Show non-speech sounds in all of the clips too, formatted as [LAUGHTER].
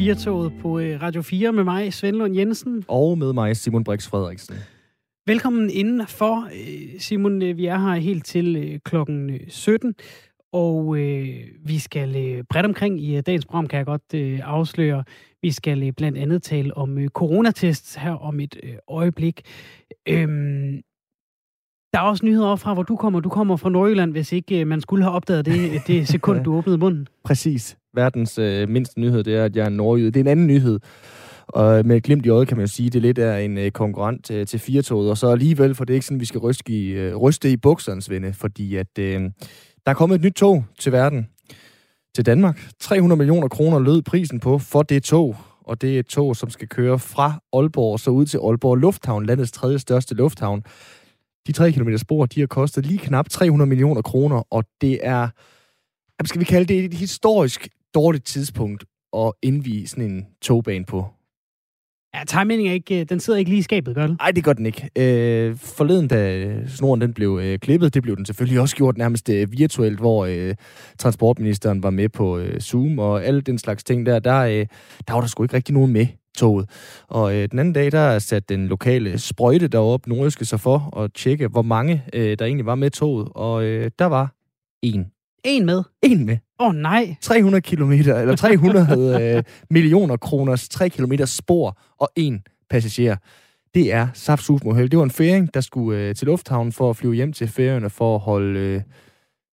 Firtoget på øh, Radio 4 med mig, Svend Lund Jensen. Og med mig, Simon Brix Frederiksen. Velkommen indenfor. Øh, Simon, øh, vi er her helt til klokken 17, og øh, vi skal øh, bredt omkring i dagens program, kan jeg godt øh, afsløre. Vi skal øh, blandt andet tale om øh, coronatests her om et øh, øjeblik. Øhm, der er også nyheder fra, hvor du kommer. Du kommer fra Nordjylland, hvis ikke man skulle have opdaget det, det sekund, [LAUGHS] du åbnede munden. Præcis verdens øh, mindste nyhed, det er, at jeg er nordjyde. Det er en anden nyhed. Og øh, med glimt i øjet kan man jo sige, at det lidt er en øh, konkurrent til, til firetoget. Og så alligevel, for det er ikke sådan, vi skal ryste i, øh, ryste i bukserne, Svende, fordi at, øh, der er kommet et nyt tog til verden, til Danmark. 300 millioner kroner lød prisen på for det tog. Og det er et tog, som skal køre fra Aalborg og så ud til Aalborg Lufthavn, landets tredje største lufthavn. De 3 km spor, de har kostet lige knap 300 millioner kroner, og det er, skal vi kalde det et historisk dårligt tidspunkt at indvige sådan en togbane på. Ja, timingen er ikke, øh, den sidder ikke lige i skabet, gør den? Nej, det gør den ikke. Øh, forleden, da snoren den blev øh, klippet, det blev den selvfølgelig også gjort nærmest øh, virtuelt, hvor øh, transportministeren var med på øh, Zoom og alle den slags ting der, der, øh, der var der sgu ikke rigtig nogen med toget. Og øh, den anden dag, der satte den lokale sprøjte deroppe, Nordjyske, sig for at tjekke, hvor mange øh, der egentlig var med toget, og øh, der var en. En med? En med. Åh oh, nej. 300 kilometer, eller 300 [LAUGHS] øh, millioner kroners 3 kilometer spor og en passager. Det er saftsusmoheld. Det var en færing, der skulle øh, til lufthavnen for at flyve hjem til færøerne for at holde øh,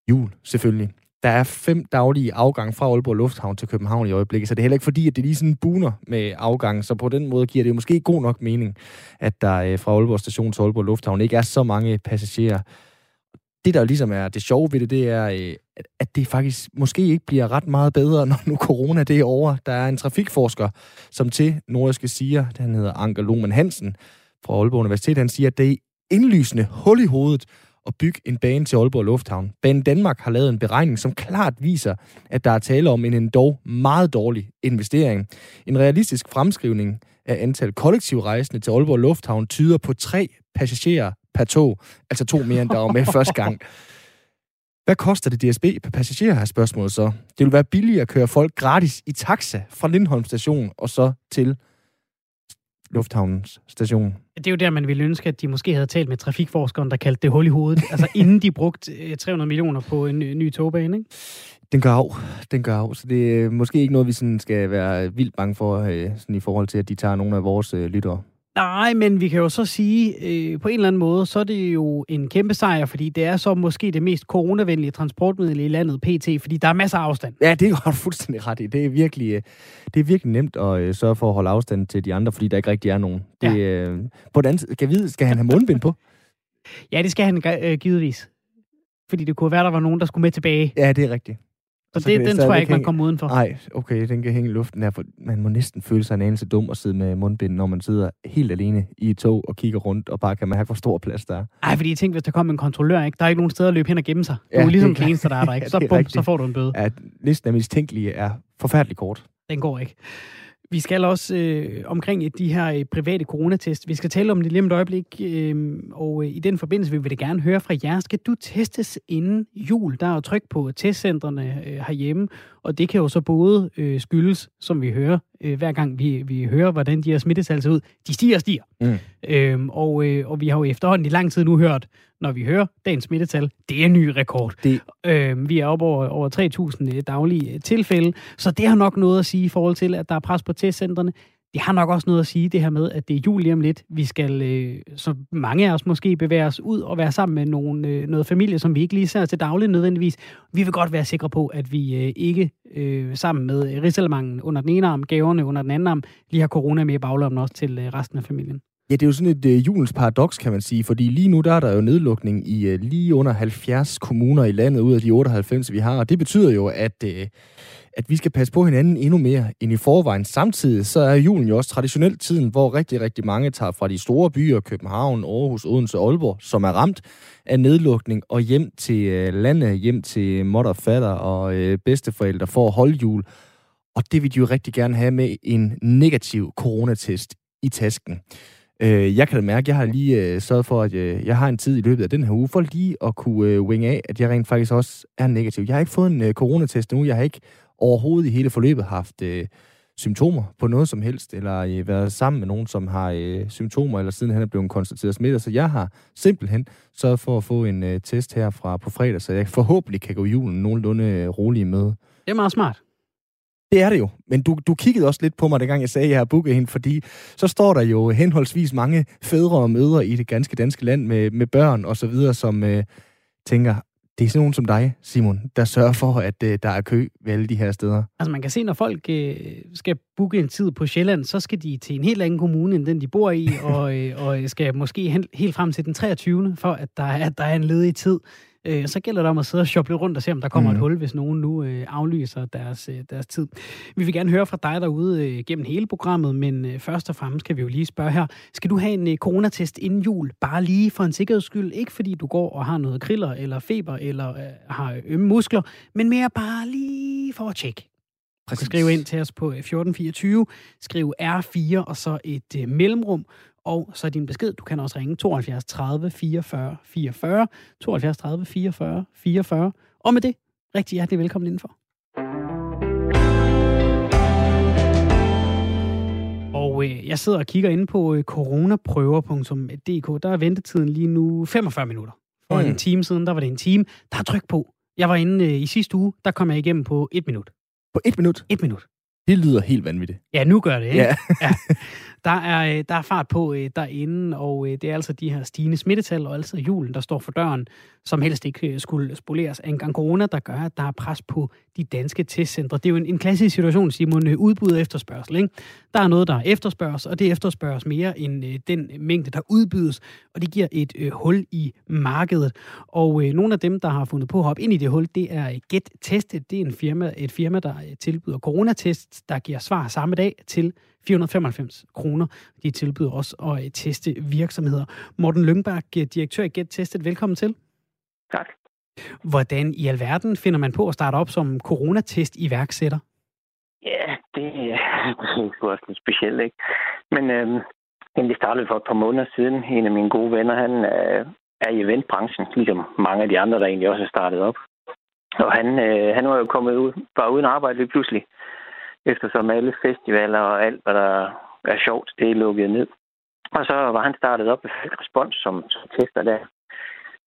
jul, selvfølgelig. Der er fem daglige afgange fra Aalborg Lufthavn til København i øjeblikket, så det er heller ikke fordi, at det lige sådan buner med afgangen, så på den måde giver det måske god nok mening, at der øh, fra Aalborg Station til Aalborg Lufthavn ikke er så mange passagerer. Det, der jo ligesom er det sjove ved det, det er, øh, at det faktisk måske ikke bliver ret meget bedre, [LAUGHS] når nu corona det er over. Der er en trafikforsker, som til Nordiske siger, han hedder Anker Lohmann Hansen fra Aalborg Universitet, han siger, at det er indlysende hul i hovedet at bygge en bane til Aalborg Lufthavn. Banen Danmark har lavet en beregning, som klart viser, at der er tale om en endda meget dårlig investering. En realistisk fremskrivning af antal kollektivrejsende til Aalborg Lufthavn tyder på tre passagerer per tog, altså to mere end der var med [LAUGHS] første gang. Hvad koster det DSB per passager, her spørgsmålet så? Det vil være billigere at køre folk gratis i taxa fra Lindholm station og så til Lufthavnens station. Det er jo der, man ville ønske, at de måske havde talt med trafikforskeren, der kaldte det hul i hovedet. altså inden de brugte 300 øh, millioner på en ny togbane, ikke? Den gør af. Den gør af. Så det er måske ikke noget, vi sådan skal være vildt bange for, øh, sådan i forhold til, at de tager nogle af vores øh, lyttere. Nej, men vi kan jo så sige, øh, på en eller anden måde, så er det jo en kæmpe sejr, fordi det er så måske det mest coronavenlige transportmiddel i landet, PT, fordi der er masser af afstand. Ja, det har du [LAUGHS] fuldstændig ret i. Det er virkelig, øh, det er virkelig nemt at øh, sørge for at holde afstand til de andre, fordi der ikke rigtig er nogen. Det, ja. øh, på den, skal, vide, skal han have mundbind på? ja, det skal han øh, givetvis. Fordi det kunne være, der var nogen, der skulle med tilbage. Ja, det er rigtigt. Så det, den tror jeg ikke, man kommer udenfor. Nej, okay, den kan hænge i luften her, for man må næsten føle sig en anelse dum at sidde med mundbind, når man sidder helt alene i et tog og kigger rundt, og bare kan mærke, hvor stor plads der er. Nej, fordi jeg tænker, hvis der kommer en kontrollør, ikke? der er ikke nogen steder at løbe hen og gemme sig. Ja, du er ligesom den eneste, der er der, [LAUGHS] ikke? Så, ja, bum, så får du en bøde. Ja, listen af mistænkelige er forfærdeligt kort. Den går ikke. Vi skal også øh, omkring de her øh, private coronatest. Vi skal tale om det lige om et øjeblik, øh, og øh, i den forbindelse vil vi det gerne høre fra jer. Skal du testes inden jul? Der er jo tryk på testcentrene øh, herhjemme, og det kan jo så både øh, skyldes, som vi hører, øh, hver gang vi, vi hører, hvordan de her smittetal ser ud. De stiger og stiger. Mm. Øhm, og, øh, og vi har jo efterhånden i lang tid nu hørt, når vi hører dagens smittetal, det er en ny rekord. Det... Øhm, vi er oppe over, over 3.000 øh, daglige øh, tilfælde, så det har nok noget at sige i forhold til, at der er pres på testcentrene det har nok også noget at sige, det her med, at det er jul lige om lidt. Vi skal, øh, så mange af os måske, bevæge os ud og være sammen med nogle, øh, noget familie, som vi ikke lige ser til daglig nødvendigvis. Vi vil godt være sikre på, at vi øh, ikke øh, sammen med Rigsalmangen under den ene arm, gaverne under den anden arm, lige har corona med i baglommen også til øh, resten af familien. Ja, det er jo sådan et øh, julens paradoks, kan man sige, fordi lige nu der er der jo nedlukning i øh, lige under 70 kommuner i landet ud af de 98, vi har, og det betyder jo, at øh, at vi skal passe på hinanden endnu mere end i forvejen. Samtidig så er julen jo også traditionelt tiden, hvor rigtig, rigtig mange tager fra de store byer, København, Aarhus, Odense og Aalborg, som er ramt af nedlukning, og hjem til øh, landet, hjem til mor og fatter og øh, bedsteforældre for at holde jul. Og det vil de jo rigtig gerne have med en negativ coronatest i tasken. Øh, jeg kan da mærke, at jeg har lige øh, sørget for, at øh, jeg har en tid i løbet af den her uge, for lige at kunne øh, wing af, at jeg rent faktisk også er negativ. Jeg har ikke fået en øh, coronatest nu, jeg har ikke overhovedet i hele forløbet haft øh, symptomer på noget som helst, eller øh, været sammen med nogen, som har øh, symptomer, eller siden han er blevet konstateret smittet. Så jeg har simpelthen sørget for at få en øh, test herfra på fredag, så jeg forhåbentlig kan gå julen nogenlunde øh, rolig med. Det er meget smart. Det er det jo, men du, du kiggede også lidt på mig, dengang jeg sagde, at jeg har booket hende, fordi så står der jo henholdsvis mange fædre og mødre i det ganske danske land med, med børn og så videre, som øh, tænker, det er sådan nogen som dig, Simon, der sørger for, at øh, der er kø ved alle de her steder. Altså man kan se, når folk øh, skal booke en tid på Sjælland, så skal de til en helt anden kommune, end den de bor i, og, [LAUGHS] øh, og skal måske hen, helt frem til den 23. for at der er, der er en ledig tid øh, så gælder det om at sidde og shoppe rundt og se, om der kommer mm. et hul, hvis nogen nu øh, aflyser deres, øh, deres tid. Vi vil gerne høre fra dig derude øh, gennem hele programmet, men øh, først og fremmest kan vi jo lige spørge her, skal du have en øh, coronatest inden jul, bare lige for en sikkerheds skyld, ikke fordi du går og har noget kriller eller feber eller øh, har ømme muskler, men mere bare lige for at tjekke. Præcis. Du kan skrive ind til os på 1424, øh, skriv R4 og så et øh, mellemrum, og så din besked. Du kan også ringe 72 30 44 44, 72 30 44 44. Og med det, rigtig hjertelig velkommen indenfor. Og øh, jeg sidder og kigger ind på øh, coronaprøver.dk. Der er ventetiden lige nu 45 minutter. For mm. en time siden, der var det en time. Der er tryk på. Jeg var inde øh, i sidste uge, der kom jeg igennem på et minut. På et minut? Et minut. Det lyder helt vanvittigt. Ja, nu gør det, ikke? Ja. ja. [LAUGHS] Der er, øh, der er fart på øh, derinde, og øh, det er altså de her stigende smittetal, og altså julen, der står for døren, som helst ikke øh, skulle spoleres af en gang corona, der gør, at der er pres på de danske testcentre. Det er jo en, en klassisk situation, Simon, øh, udbud og efterspørgsel. Ikke? Der er noget, der efterspørges, og det efterspørges mere end øh, den mængde, der udbydes, og det giver et øh, hul i markedet. Og øh, nogle af dem, der har fundet på at hoppe ind i det hul, det er Get Tested. Det er en firma, et firma, der tilbyder coronatests, der giver svar samme dag til 495 kroner. De tilbyder også at øh, teste virksomheder. Morten Lyngberg, øh, direktør i Get Tested, velkommen til. Tak. Hvordan i alverden finder man på at starte op som coronatest iværksætter? Ja, [LAUGHS] det, er sgu også lidt specielt, ikke? Men øh, vi startede for et par måneder siden. En af mine gode venner, han øh, er i eventbranchen, ligesom mange af de andre, der egentlig også er startet op. Og han, øh, han var jo kommet ud, bare uden arbejde lige pludselig eftersom alle festivaler og alt, hvad der er sjovt, det er lukket ned. Og så var han startet op med respons som, som tester der,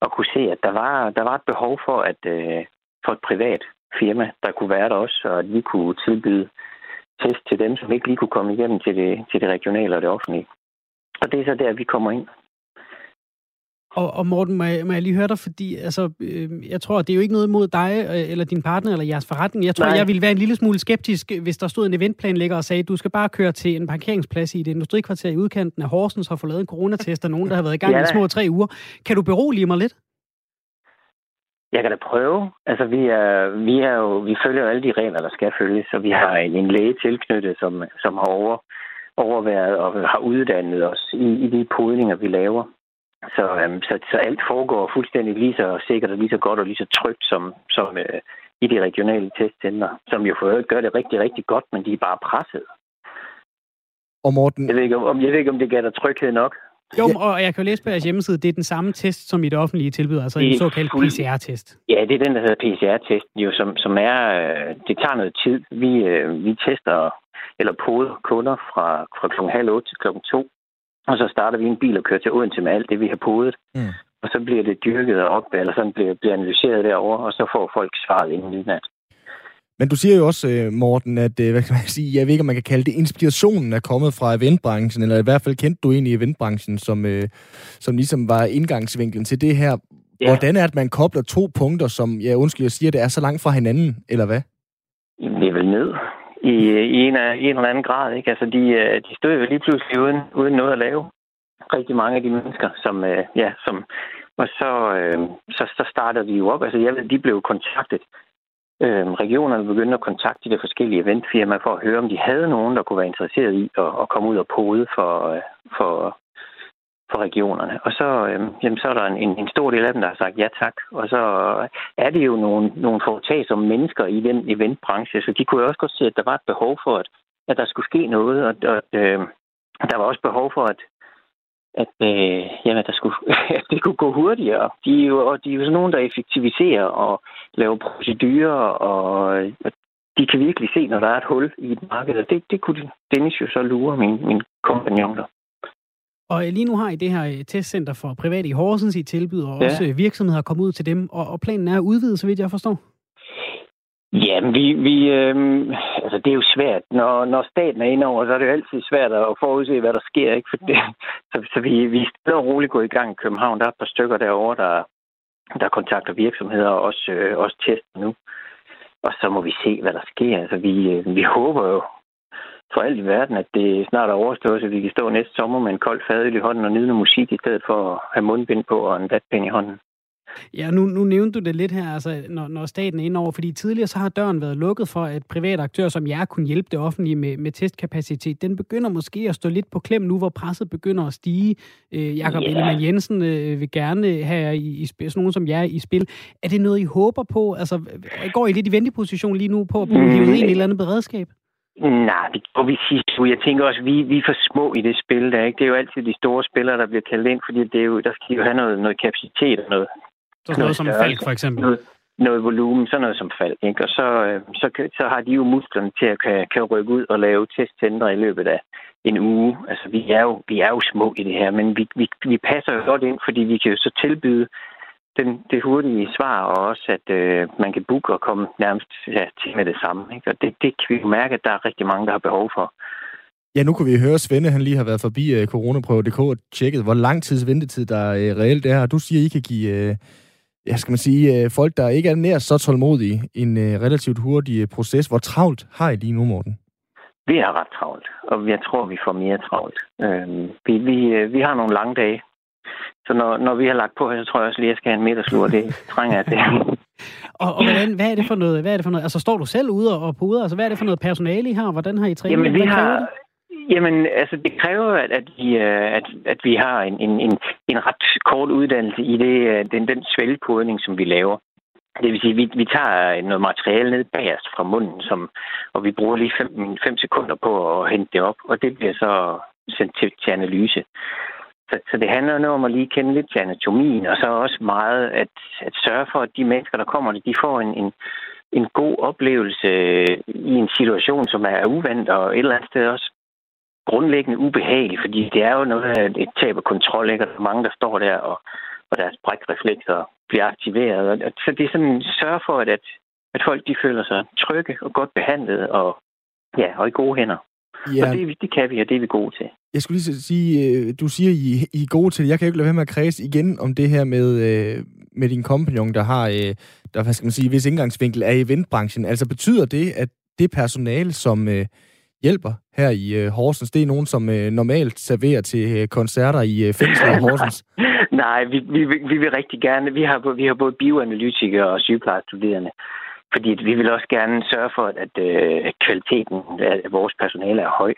og kunne se, at der var, der var et behov for, at øh, for et privat firma, der kunne være der også, og at vi kunne tilbyde test til dem, som ikke lige kunne komme igennem til det, til det regionale og det offentlige. Og det er så der, vi kommer ind. Og, og Morten, må jeg, må jeg lige høre dig, fordi altså, øh, jeg tror, det er jo ikke noget mod dig, øh, eller din partner, eller jeres forretning. Jeg tror, Nej. jeg ville være en lille smule skeptisk, hvis der stod en eventplanlægger og sagde, du skal bare køre til en parkeringsplads i et industrikvarter i udkanten af Horsens og få lavet en coronatest af nogen, der har været i gang ja. i små tre uger. Kan du berolige mig lidt? Jeg kan da prøve. Altså, vi, er, vi, er jo, vi følger jo alle de regler, der skal følges, så vi har en, en læge tilknyttet, som, som har over, overværet og har uddannet os i, i de podninger, vi laver. Så, øhm, så, så alt foregår fuldstændig lige så sikkert og lige så godt og lige så trygt som, som øh, i de regionale testcenter, som jo for øvrigt gør det rigtig, rigtig godt, men de er bare presset. Og Morten... Jeg ved ikke, om, jeg ved ikke, om det gav dig tryghed nok. Jo, og jeg kan jo læse på jeres hjemmeside, det er den samme test, som i det offentlige tilbyder, altså en såkaldt PCR-test. Ja, det er den, der hedder PCR-testen, jo, som, som er, øh, det tager noget tid. Vi, øh, vi tester eller poder kunder fra, fra kl. halv otte til klokken 2 og så starter vi en bil og kører til Odense med alt det, vi har podet. Mm. Og så bliver det dyrket op, eller sådan bliver, bliver analyseret derover, og så får folk svaret inden midnat. Men du siger jo også, øh, Morten, at øh, hvad kan man sige, jeg ved ikke, om man kan kalde det, inspirationen er kommet fra eventbranchen, eller i hvert fald kendte du egentlig eventbranchen, som, øh, som ligesom var indgangsvinklen til det her. Ja. Hvordan er det, at man kobler to punkter, som, jeg undskyld, jeg siger, det er så langt fra hinanden, eller hvad? Jamen, det er vel ned i, i, en, af, i en eller anden grad. Ikke? Altså, de, øh, de stod jo lige pludselig uden, uden noget at lave. Rigtig mange af de mennesker, som, øh, ja, som og så, øh, så, så startede de jo op. Altså, jeg ved, de blev kontaktet. Øh, regionerne begyndte at kontakte de forskellige eventfirmaer for at høre, om de havde nogen, der kunne være interesseret i at, at komme ud og pode for, øh, for, for regionerne. Og så, øh, jamen, så er der en, en stor del af dem, der har sagt ja tak. Og så øh, er det jo nogle, nogle som mennesker i den eventbranche, så de kunne jo også godt se, at der var et behov for, at, at der skulle ske noget, og og øh, der var også behov for, at, at, øh, jamen, der skulle, [LAUGHS] at det kunne gå hurtigere. De er, jo, og de er jo sådan nogen, der effektiviserer og laver procedurer, og de kan virkelig se, når der er et hul i et marked, og det, det kunne Dennis jo så lure, min, min kompagnon der. Og lige nu har I det her øh, testcenter for private i Horsens, I tilbyder, ja. også øh, virksomheder kommet ud til dem, og, og planen er at udvide, så vidt jeg forstår. Ja, vi, vi øh, altså det er jo svært. Når, når staten er indover, så er det jo altid svært at forudse, hvad der sker. Ikke? For det, [LAUGHS] så, så vi, vi er stille og roligt gået i gang i København. Der er et par stykker derovre, der, der kontakter virksomheder og også, øh, også tester nu. Og så må vi se, hvad der sker. Altså, vi, øh, vi håber jo for alt i verden, at det snart er overstået, så vi kan stå næste sommer med en kold fadøl i hånden og nyde noget musik, i stedet for at have mundbind på og en vatpind i hånden. Ja, nu, nu nævnte du det lidt her, altså, når, når staten er indover, fordi tidligere så har døren været lukket for, at private aktører som jer kunne hjælpe det offentlige med, med testkapacitet. Den begynder måske at stå lidt på klem nu, hvor presset begynder at stige. Øh, Jakob yeah. Ellemann Jensen øh, vil gerne have i, i spil, sådan nogen som jer i spil. Er det noget, I håber på? Altså, går I lidt i venteposition lige nu på at blive mm. ind i et eller andet beredskab? Nej, det går vi sidst Jeg tænker også, at vi, vi er for små i det spil der. Ikke? Det er jo altid de store spillere, der bliver kaldt ind, fordi det er jo, der skal jo have noget, noget kapacitet og noget, så noget, noget som Falk, for eksempel? Noget, noget volumen, sådan noget som Falk. Ikke? Og så, øh, så, så har de jo musklerne til at kan, kan rykke ud og lave testcentre i løbet af en uge. Altså, vi er jo, vi er jo små i det her, men vi, vi, vi passer jo godt ind, fordi vi kan jo så tilbyde den, det hurtige svar, og også at øh, man kan booke og komme nærmest ja, til med det samme. Ikke? Og det, det kan vi jo mærke, at der er rigtig mange, der har behov for. Ja, nu kunne vi høre, Svende han lige har været forbi uh, coronaprøve.dk og tjekket, hvor lang tids ventetid der er uh, reelt er. Du siger, I kan give uh, ja, skal man sige, øh, folk, der ikke er nær så tålmodige, en øh, relativt hurtig øh, proces. Hvor travlt har I lige nu, Morten? Vi har ret travlt, og jeg tror, vi får mere travlt. Øh, vi, vi, vi har nogle lange dage, så når, når vi har lagt på så tror jeg også lige, at jeg skal have en middagslur. Det trænger jeg til. [LAUGHS] og, og hvordan, hvad er det for noget? Hvad er det for noget? Altså, står du selv ude og puder? Altså, hvad er det for noget personale I har? Hvordan har I trænet? Jamen, vi har, Jamen, altså, det kræver, at, at, vi, øh, at, at vi har en, en, en, en ret kort uddannelse i det, øh, den, den svælgepodning, som vi laver. Det vil sige, at vi, vi tager noget materiale ned bagerst fra munden, som, og vi bruger lige 5 sekunder på at hente det op, og det bliver så sendt til, til analyse. Så, så det handler noget om at lige kende lidt til anatomien, og så også meget at, at sørge for, at de mennesker, der kommer, de får en, en, en god oplevelse i en situation, som er uvandt, og et eller andet sted også grundlæggende ubehagelig, fordi det er jo noget af et tab af kontrol, ikke? Og der er mange, der står der, og, og deres brækreflekser bliver aktiveret. Og, så det er sådan, sørge for, at, at, at folk de føler sig trygge og godt behandlet, og, ja, og i gode hænder. Ja. Og det, det kan vi, og det er vi gode til. Jeg skulle lige sige, øh, du siger, I, I er gode til det. Jeg kan jo ikke lade være med at kredse igen om det her med, øh, med din kompagnon, der har, øh, der, hvad skal man sige, hvis indgangsvinkel er i eventbranchen. Altså betyder det, at det personale, som hjælper her i Horsens? Det er nogen, som normalt serverer til koncerter i fængslet i Horsens. [LAUGHS] Nej, vi, vi, vi vil rigtig gerne. Vi har, vi har både bioanalytikere og sygeplejestuderende. Fordi vi vil også gerne sørge for, at øh, kvaliteten af vores personale er høj.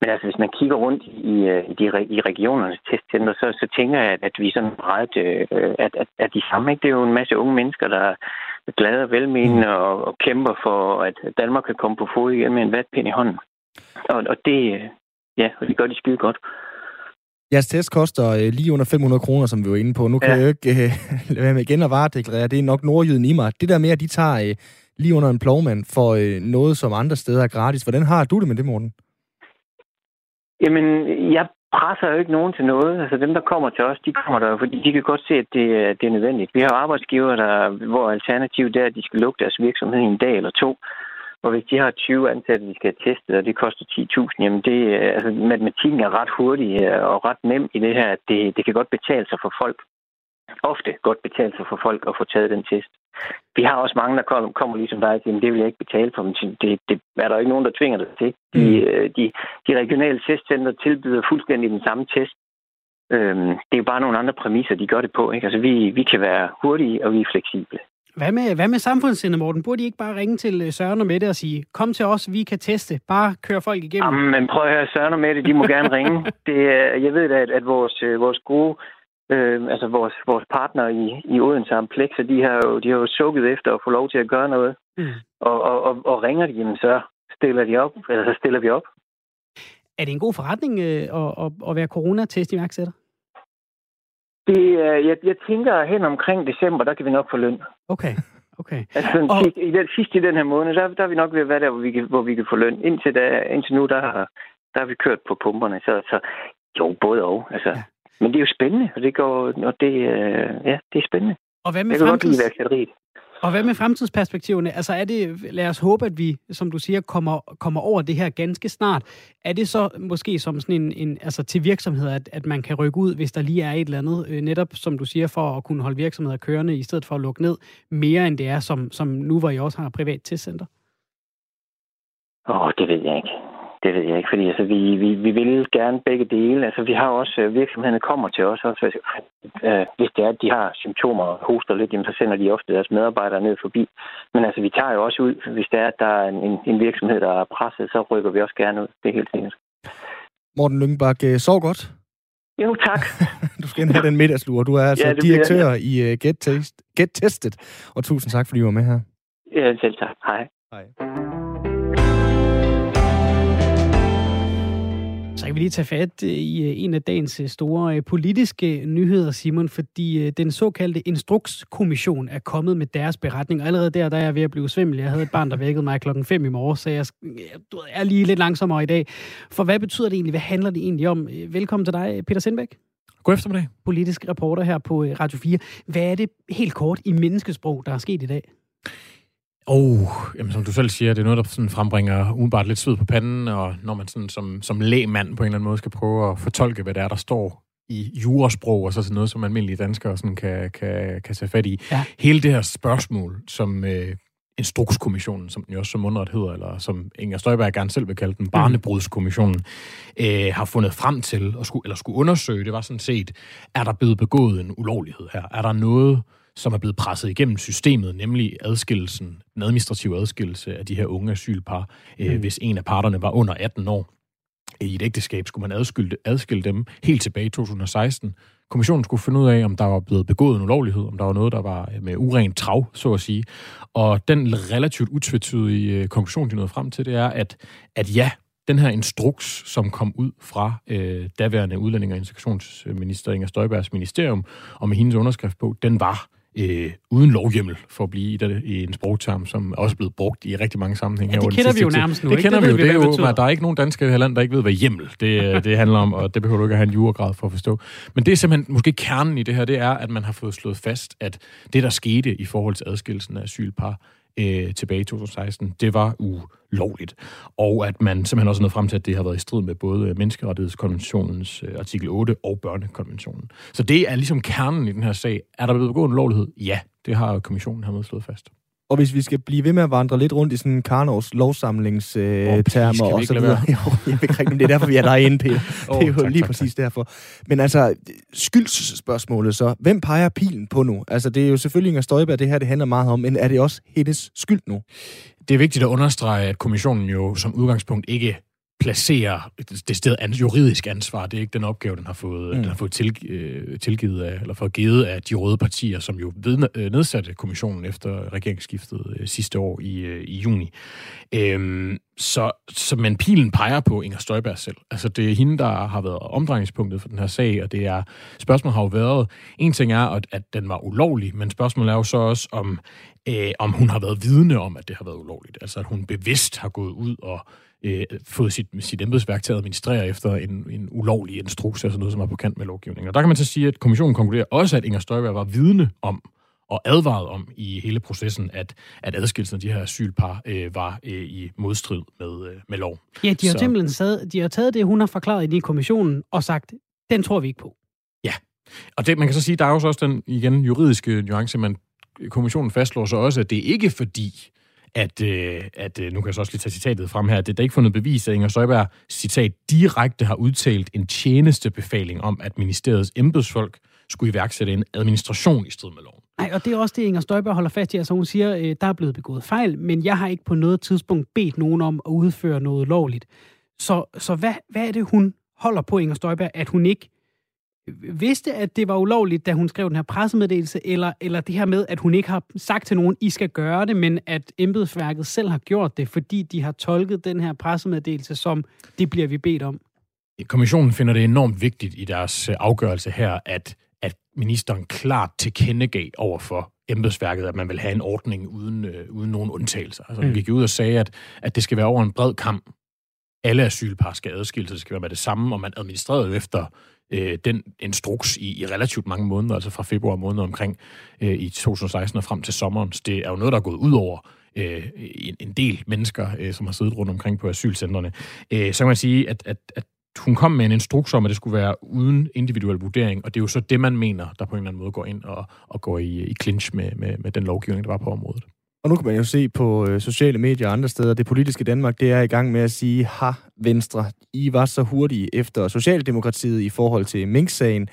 Men altså, hvis man kigger rundt i, øh, i, de, i regionernes testcenter, så, så tænker jeg, at, vi sådan ret, øh, at, at, at de samme. Ikke? Det er jo en masse unge mennesker, der er glade og velmenende og, og kæmper for, at Danmark kan komme på fod igen med en vatpind i hånden. Og, og det, ja, og det gør de skide godt. Jeres test koster øh, lige under 500 kroner, som vi var inde på. Nu kan ja. jeg jo ikke øh, [LAUGHS] lade være med igen at varedeklarere. Det er nok nordjyden i mig. Det der med, at de tager øh, lige under en plovmand for øh, noget, som andre steder er gratis. Hvordan har du det med det, Morten? Jamen, jeg presser jo ikke nogen til noget. Altså dem, der kommer til os, de kommer der fordi de kan godt se, at det, det er nødvendigt. Vi har arbejdsgiver, der, hvor alternativet er, at de skal lukke deres virksomhed i en dag eller to. Og hvis de har 20 ansatte, de skal have testet, og det koster 10.000, jamen det, altså, matematikken er ret hurtig øh, og ret nem i det her, at det, det kan godt betale sig for folk. Ofte godt betale sig for folk at få taget den test. Vi har også mange, der kommer, kommer ligesom dig og siger, det vil jeg ikke betale for, men det, det er der ikke nogen, der tvinger dig til. De, mm. Øh, de, de regionale testcenter tilbyder fuldstændig den samme test. Øhm, det er jo bare nogle andre præmisser, de gør det på. Ikke? Altså, vi, vi kan være hurtige, og vi er fleksible. Hvad med, hvad med samfundssindet, Morten? Burde I ikke bare ringe til øh, Søren og Mette og sige, kom til os, vi kan teste, bare køre folk igennem? Jamen, men prøv at høre, Søren og Mette, de må gerne ringe. [LAUGHS] Det, jeg ved da, at, at vores, øh, vores gode, øh, altså vores, vores partner i, i Odense Amplex, de har, jo, de har jo sukket efter at få lov til at gøre noget. Mm. Og, og, og, og ringer de, jamen, så stiller de op, eller så stiller vi op. Er det en god forretning øh, at, at, at være coronatest iværksætter? Det, jeg, jeg tænker hen omkring december, der kan vi nok få løn. Okay. Okay. [LAUGHS] Altså, Og- sidst, i den, sidst i den her måned, der, der er vi nok ved at være der, hvor vi kan, hvor vi kan få løn. Indtil, da, indtil nu, der, har- der har vi kørt på pumperne. Så, så jo, både og. Altså. Ja. Men det er jo spændende, og det går, og det, øh, ja, det er spændende. Og hvad med Jeg kan godt lide fremtids... Og hvad med fremtidsperspektiverne? Altså er det, lad os håbe, at vi, som du siger, kommer, kommer over det her ganske snart. Er det så måske som sådan en, en altså til virksomheder, at, at man kan rykke ud, hvis der lige er et eller andet, øh, netop som du siger, for at kunne holde virksomheder kørende, i stedet for at lukke ned, mere end det er, som, som nu, hvor I også har privat testcenter? Åh, oh, det ved jeg ikke. Det ved jeg ikke, fordi altså, vi, vi, vi vil gerne begge dele. Altså, vi har også, øh, virksomhederne kommer til os også. Altså, øh, hvis det er, at de har symptomer og hoster lidt, jamen, så sender de ofte deres medarbejdere ned forbi. Men altså, vi tager jo også ud, hvis det er, at der er en, en, virksomhed, der er presset, så rykker vi også gerne ud. Det er helt sikkert. Morten Lyngbak, øh, sov godt. Jo, tak. [LAUGHS] Du skal ind have den middagslur. Du er altså Ja, det bliver direktør i uh, Get, Taste, Get Tested. Og tusind tak, fordi du var med her. Ja, selv tak. Hej. Hej. Kan vi lige tage fat øh, i øh, en af dagens øh, store politiske nyheder, Simon, fordi den såkaldte Instrukskommission er kommet med deres beretning, og allerede der, der er jeg ved at blive svimmel. Jeg havde et barn, der vækkede mig klokken 5 i morgen, så jeg, er lige lidt langsommere i dag. For hvad betyder det egentlig? Hvad handler det egentlig om? Velkommen til dig, Peter Sindbæk, God eftermiddag. politisk reporter her på Radio 4. Hvad er det helt kort i menneskesprog, der er sket i dag? Oh, jamen, som du selv siger, det er noget, der sådan frembringer umiddelbart lidt sved på panden, og når man sådan som, som lægmand på en eller anden måde skal prøve at fortolke, hvad det er, der står i jurasprog, og så sådan noget, som almindelige danskere sådan kan, kan, kan tage fat i. Ja. Hele det her spørgsmål, som øh, Instrukskommissionen, som den jo også som mundret hedder, eller som Inger Støjberg gerne selv vil kalde den, Barnebrudskommissionen, øh, har fundet frem til, og skulle, eller skulle undersøge, det var sådan set, er der blevet begået en ulovlighed her? Er der noget, som er blevet presset igennem systemet, nemlig adskillelsen, den administrative adskillelse af de her unge asylpar, øh, hvis en af parterne var under 18 år i et ægteskab, skulle man adskille, adskille dem helt tilbage i 2016. Kommissionen skulle finde ud af, om der var blevet begået en ulovlighed, om der var noget, der var med urent trav, så at sige. Og den relativt utvetydige øh, konklusion, de nåede frem til, det er, at, at ja, den her instruks, som kom ud fra øh, daværende udlænding- og integrationsminister Inger Støjbergs ministerium, og med hendes underskrift på, den var øh, uden lovhjemmel, for at blive i, det, i en sprogterm, som er også blevet brugt i rigtig mange sammenhænge. Ja, det kender vi jo nærmest nu, Det ikke? kender Det vi jo. vi, Det er jo, der er ikke nogen danskere i det her land, der ikke ved, hvad hjemmel det, det handler om, og det behøver du ikke at have en juragrad for at forstå. Men det er simpelthen måske kernen i det her, det er, at man har fået slået fast, at det, der skete i forhold til adskillelsen af asylpar øh, tilbage i 2016, det var ulovligt. Og at man simpelthen også er nået frem til, at det har været i strid med både øh, Menneskerettighedskonventionens øh, artikel 8 og børnekonventionen. Så det er ligesom kernen i den her sag. Er der blevet begået en ulovlighed? Ja, det har kommissionen hermed slået fast. Og hvis vi skal blive ved med at vandre lidt rundt i sådan Karnovs lovsamlingstermer øh, please, termer og så videre. [LAUGHS] Jo, jeg ved ikke, det er derfor, vi er derinde, Peter. [LAUGHS] Åh, det er jo tak, lige tak, præcis derfor. Men altså, skyldsspørgsmålet så. Hvem peger pilen på nu? Altså, det er jo selvfølgelig Inger Støjberg, det her det handler meget om, men er det også hendes skyld nu? Det er vigtigt at understrege, at kommissionen jo som udgangspunkt ikke placerer det sted ans- juridisk ansvar. Det er ikke den opgave, den har fået, mm. den har fået til, øh, tilgivet af, eller fået givet af de røde partier, som jo ved, øh, nedsatte kommissionen efter regeringsskiftet øh, sidste år i, øh, i juni. Øhm, så, så, men pilen peger på Inger Støjberg selv. Altså, det er hende, der har været omdrejningspunktet for den her sag, og det er, spørgsmålet har jo været, en ting er, at, at den var ulovlig, men spørgsmålet er jo så også, om, øh, om hun har været vidne om, at det har været ulovligt. Altså, at hun bevidst har gået ud og øh, fået sit, sit embedsværk til at administrere efter en, en ulovlig instruks, altså noget, som er på kant med lovgivningen. Og der kan man så sige, at kommissionen konkluderer også, at Inger Støjberg var vidne om og advaret om i hele processen, at, at adskillelsen af de her asylpar øh, var øh, i modstrid med, øh, med lov. Ja, de har Så- simpelthen sad, de har taget det, hun har forklaret i kommissionen, og sagt, den tror vi ikke på. Og det, man kan så sige, der er jo så også den igen juridiske nuance, men kommissionen fastslår så også, at det ikke er fordi, at, øh, at øh, nu kan jeg så også lige tage citatet frem her, at det er ikke fundet bevis, at Inger Støjberg, citat, direkte har udtalt en tjenestebefaling om, at ministeriets embedsfolk skulle iværksætte en administration i strid med loven. Nej, og det er også det, Inger Støjberg holder fast i. Altså hun siger, øh, der er blevet begået fejl, men jeg har ikke på noget tidspunkt bedt nogen om at udføre noget lovligt. Så, så hvad, hvad er det, hun holder på, Inger Støjberg, at hun ikke vidste, at det var ulovligt, da hun skrev den her pressemeddelelse, eller, eller det her med, at hun ikke har sagt til nogen, I skal gøre det, men at embedsværket selv har gjort det, fordi de har tolket den her pressemeddelelse som, det bliver vi bedt om. Kommissionen finder det enormt vigtigt i deres øh, afgørelse her, at, at ministeren klart tilkendegav over for embedsværket, at man vil have en ordning uden, øh, uden nogen undtagelser. Altså, mm. vi gik ud og sagde, at, at det skal være over en bred kamp. Alle asylpar skal adskilles, det skal være med det samme, og man administrerede efter øh, den instruks i, i relativt mange måneder, altså fra februar måned omkring øh, i 2016 og frem til sommeren. Så det er jo noget, der er gået ud over øh, en, en del mennesker, øh, som har siddet rundt omkring på asylcentrene. Øh, så kan man sige, at, at, at hun kom med en instruks om, at det skulle være uden individuel vurdering, og det er jo så det, man mener, der på en eller anden måde går ind og, og går i, i clinch med, med, med den lovgivning, der var på området. Og nu kan man jo se på øh, sociale medier og andre steder, det politiske Danmark, det er i gang med at sige, ha, Venstre, I var så hurtige efter Socialdemokratiet i forhold til Mink-sagen.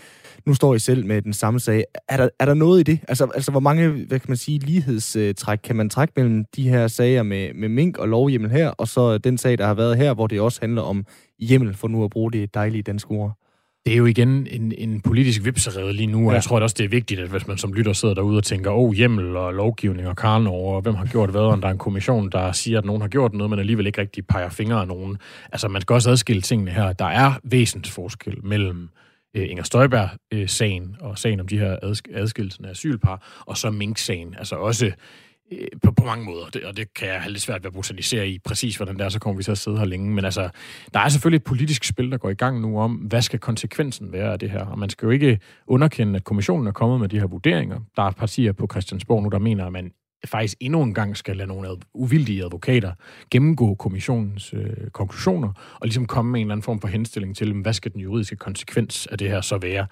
Nu står I selv med den samme sag. Er der, er der noget i det? Altså, altså hvor mange, hvad kan man sige, lighedstræk kan man trække mellem de her sager med, med Mink og lovhjemmel her, og så den sag, der har været her, hvor det også handler om hjemmel, for nu at bruge det dejlige danske ord? Det er jo igen en, en politisk vipserede lige nu, og ja. jeg tror også, det er vigtigt, at hvis man som lytter sidder derude og tænker, åh, oh, hjemmel og lovgivning og Karl over, hvem har gjort hvad, og der er en kommission, der siger, at nogen har gjort noget, men alligevel ikke rigtig peger fingre af nogen. Altså, man skal også adskille tingene her. Der er væsentligt forskel mellem øh, Inger Støjberg-sagen og sagen om de her adskillelsen af asylpar, og så Mink-sagen. Altså også Øh, Øh, på, på mange måder, det, og det kan jeg have lidt svært ved at botanisere i præcis, hvordan det er, så kommer vi til at sidde her længe. Men altså, der er selvfølgelig et politisk spil, der går i gang nu om, hvad skal konsekvensen være af det her? Og man skal jo ikke underkende, at kommissionen er kommet med de her vurderinger. Der er partier på Christiansborg nu, der mener, at man faktisk endnu en gang skal lade nogle uvildige advokater gennemgå kommissionens øh, konklusioner, og ligesom komme med en eller anden form for henstilling til, hvad skal den juridiske konsekvens af det her så være.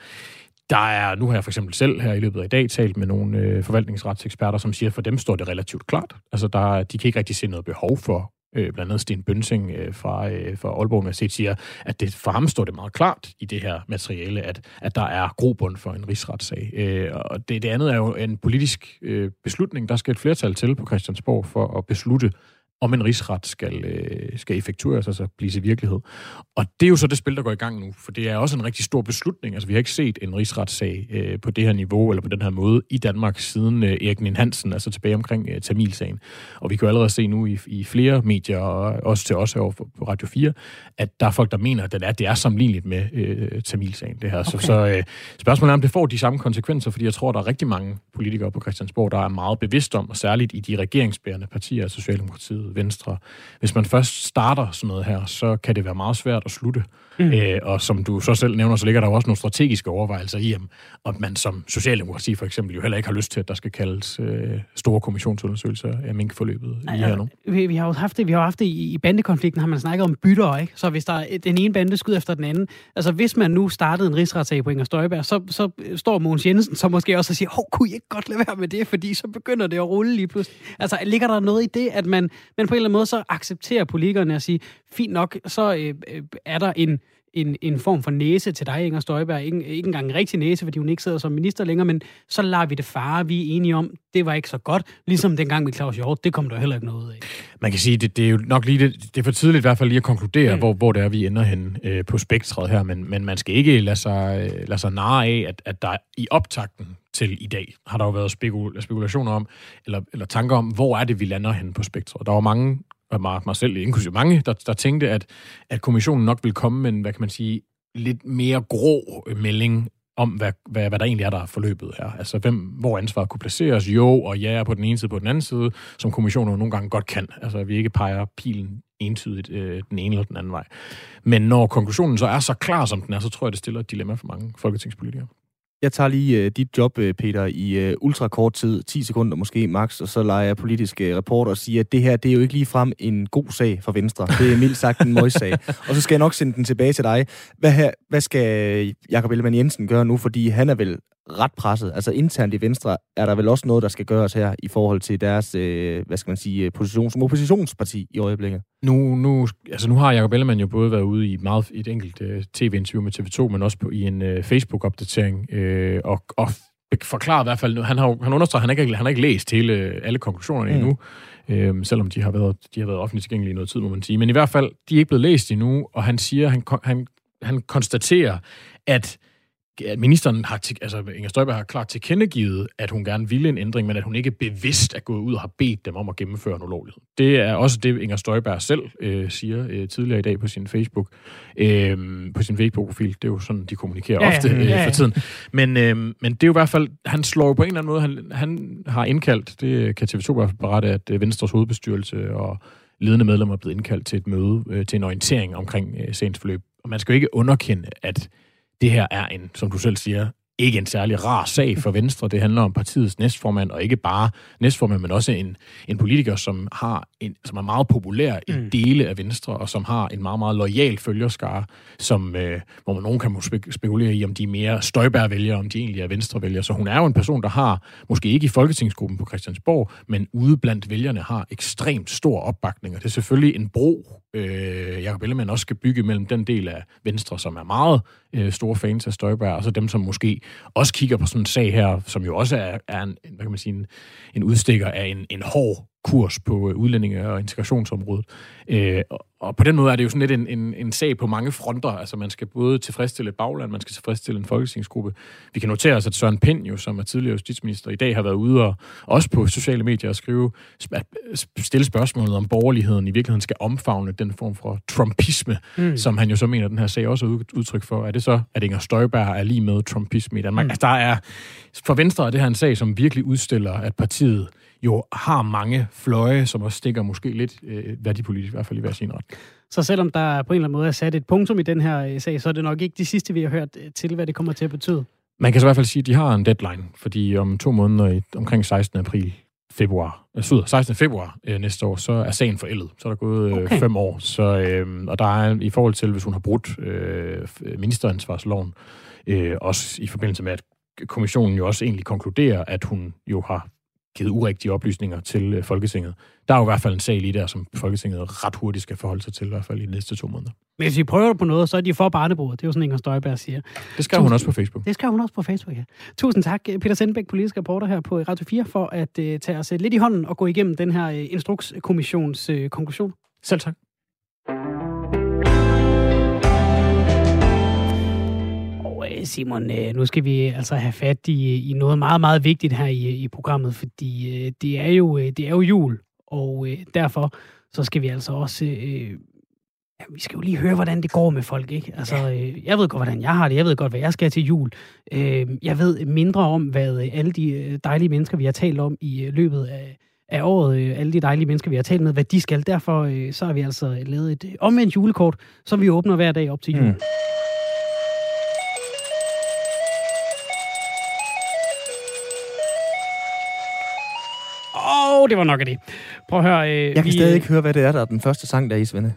Der er, nu har jeg for eksempel selv her i løbet af i dag talt med nogle øh, forvaltningsretseksperter, som siger, at for dem står det relativt klart. Altså, der, de kan ikke rigtig se noget behov for øh, blandt andet Sten Bønsing øh, fra, øh, fra Aalborg Universitet siger, at det, for ham står det meget klart i det her materiale, at, at der er grobund for en rigsretssag. Øh, og det, det andet er jo en politisk øh, beslutning. Der skal et flertal til på Christiansborg for at beslutte, om en rigsret skal, øh, skal effektueres, altså blive til virkelighed. Og det er jo så det spil, der går i gang nu, for det er også en rigtig stor beslutning. Altså, vi har ikke set en rigsretssag øh, på det her niveau, eller på den her måde, i Danmark siden øh, Erik Nien Hansen, altså tilbage omkring øh, Tamilsagen. Og vi kan jo allerede se nu i, i flere medier, og også til os her på Radio 4, at der er folk, der mener, at det er, det er sammenligneligt med øh, Tamilsagen, det her. Okay. Så, så øh, spørgsmålet er, om det får de samme konsekvenser, fordi jeg tror, der er rigtig mange politikere på Christiansborg, der er meget bevidst om, og særligt i de regeringsbærende partier, Socialdemokratiet, Venstre. Hvis man først starter sådan noget her, så kan det være meget svært at slutte. Mm. Øh, og som du så selv nævner, så ligger der jo også nogle strategiske overvejelser i, om man som Socialdemokrati for eksempel jo heller ikke har lyst til, at der skal kaldes øh, store kommissionsundersøgelser af minkforløbet i her nu. Vi, vi har jo haft det, vi har haft det i, i bandekonflikten, har man snakket om bytter, ikke? Så hvis der er den ene bande skyder efter den anden, altså hvis man nu startede en rigsretssag på Inger Støjberg, så, så står Mogens Jensen så måske også og siger, hov, kunne I ikke godt lade være med det, fordi så begynder det at rulle lige pludselig. Altså ligger der noget i det, at man, man på en eller anden måde så accepterer politikerne at sige, fint nok, så øh, øh er der en en, en form for næse til dig, Inger Støjberg. Ikke, ikke engang en rigtig næse, fordi hun ikke sidder som minister længere, men så lader vi det fare. Vi er enige om, det var ikke så godt. Ligesom dengang med Claus Hjort, det kom der heller ikke noget af. Man kan sige, det, det er jo nok lige det, det er for tidligt i hvert fald lige at konkludere, mm. hvor, hvor det er, vi ender hen øh, på spektret her, men, men man skal ikke lade sig, øh, lade sig narre af, at, at der i optakten til i dag, har der jo været spekul- spekulationer om, eller, eller tanker om, hvor er det, vi lander hen på spektret. Der var mange og mig, mig selv, inklusive mange, der, der tænkte, at, at kommissionen nok ville komme med en, hvad kan man sige, lidt mere grå melding om, hvad, hvad, hvad der egentlig er, der er forløbet her. Altså, hvem, hvor ansvaret kunne placeres, jo og ja, på den ene side på den anden side, som kommissionen nogle gange godt kan. Altså, at vi ikke peger pilen entydigt øh, den ene eller den anden vej. Men når konklusionen så er så klar, som den er, så tror jeg, det stiller et dilemma for mange folketingspolitikere. Jeg tager lige uh, dit job, øh, Peter, i uh, ultrakort tid, 10 sekunder måske max, og så leger jeg politisk reporter og siger, at det her, det er jo ikke lige frem en god sag for Venstre. Det er mildt sagt en møgssag. og så skal jeg nok sende den tilbage til dig. Hvad, her, hvad skal Jakob Ellemann Jensen gøre nu? Fordi han er vel ret presset. Altså internt i Venstre er der vel også noget, der skal gøres her i forhold til deres, øh, hvad skal man sige, position som oppositionsparti i øjeblikket. Nu, nu, altså nu har Jacob Ellemann jo både været ude i meget, et enkelt uh, tv-interview med TV2, men også på, i en uh, Facebook-opdatering, uh, og, og forklaret i hvert fald, han har, han understreger, han ikke, han har ikke læst hele, alle konklusionerne mm. endnu, øh, selvom de har, været, de har været offentligt tilgængelige i noget tid, må man sige. Men i hvert fald, de er ikke blevet læst endnu, og han siger, han, han, han konstaterer, at at ministeren har, til, altså Inger Støjberg har klart tilkendegivet, at hun gerne ville en ændring, men at hun ikke bevidst er gået ud og har bedt dem om at gennemføre en ulovlighed. Det er også det, Inger Støjberg selv øh, siger øh, tidligere i dag på sin Facebook, øh, på sin Facebook-profil. Det er jo sådan, de kommunikerer ja, ofte øh, ja, ja. for tiden. Men, øh, men det er jo i hvert fald, han slår jo på en eller anden måde, han, han har indkaldt, det kan TV2 i hvert fald berette, at øh, Venstres hovedbestyrelse og ledende medlemmer er blevet indkaldt til et møde, øh, til en orientering omkring øh, sagens forløb. Og man skal jo ikke underkende, at det her er en, som du selv siger, ikke en særlig rar sag for Venstre. Det handler om partiets næstformand, og ikke bare næstformand, men også en, en politiker, som, har en, som er meget populær i mm. dele af Venstre, og som har en meget, meget lojal følgerskare, som, øh, hvor man nogen kan spekulere i, om de er mere støjbærvælgere, om de egentlig er Venstre-vælgere. Så hun er jo en person, der har, måske ikke i Folketingsgruppen på Christiansborg, men ude blandt vælgerne har ekstremt stor opbakning, og det er selvfølgelig en bro, øh, Jacob Ellemann også skal bygge mellem den del af Venstre, som er meget øh, store fans af Støjberg, og så dem, som måske også kigger på sådan en sag her, som jo også er, er en, hvad kan man sige, en, en udstikker af en, en hård kurs på øh, udlændinge- og integrationsområdet. Øh, og på den måde er det jo sådan lidt en, en, en sag på mange fronter. Altså man skal både tilfredsstille bagland, man skal tilfredsstille en folketingsgruppe. Vi kan notere os, at Søren Pind, jo, som er tidligere justitsminister, i dag har været ude og også på sociale medier og skrive, at stille spørgsmålet om borgerligheden i virkeligheden skal omfavne den form for trumpisme, mm. som han jo så mener, at den her sag også er udtryk for. Er det så, at Inger Støjberg er lige med trumpisme i Danmark? Mm. Altså der er, for Venstre er det her en sag, som virkelig udstiller, at partiet jo har mange fløje, som også stikker måske lidt øh, værdipolitisk, i hvert fald i hver sin ret. Så selvom der på en eller anden måde er sat et punktum i den her øh, sag, så er det nok ikke de sidste, vi har hørt øh, til, hvad det kommer til at betyde. Man kan så i hvert fald sige, at de har en deadline, fordi om to måneder, omkring 16. april, februar, øh, 16. februar øh, næste år, så er sagen forældet. Så er der gået øh, okay. fem år. Så, øh, og der er i forhold til, hvis hun har brudt øh, ministeransvarsloven, øh, også i forbindelse med, at kommissionen jo også egentlig konkluderer, at hun jo har givet urigtige oplysninger til øh, Folketinget. Der er jo i hvert fald en sag lige der, som Folketinget ret hurtigt skal forholde sig til, i hvert fald i de næste to måneder. Men hvis vi prøver på noget, så er de for barnebordet. Det er jo sådan, Inger Støjberg siger. Det skal hun også på Facebook. Det skal hun også på Facebook, ja. Tusind tak, Peter Sendbæk, politisk reporter her på Radio 4, for at uh, tage os lidt i hånden og gå igennem den her uh, instrukskommissions uh, konklusion. Selv tak. Simon, øh, nu skal vi altså have fat i, i noget meget, meget vigtigt her i, i programmet, fordi øh, det, er jo, øh, det er jo jul, og derfor så skal vi altså også... Ja, vi skal jo lige høre, hvordan det går med folk, ikke? Altså, jeg ved godt, hvordan jeg har det. Jeg ved godt, hvad jeg skal til jul. jeg ved mindre om, hvad alle de dejlige mennesker, vi har talt om i løbet af, af året, alle de dejlige mennesker, vi har talt med, hvad de skal. Derfor så har vi altså lavet et omvendt julekort, som vi åbner hver dag op til jul. Mm. Oh, det var nok af det. Prøv at høre. Øh, jeg kan vi, stadig ikke høre, hvad det er, der er den første sang, der er i, Svende.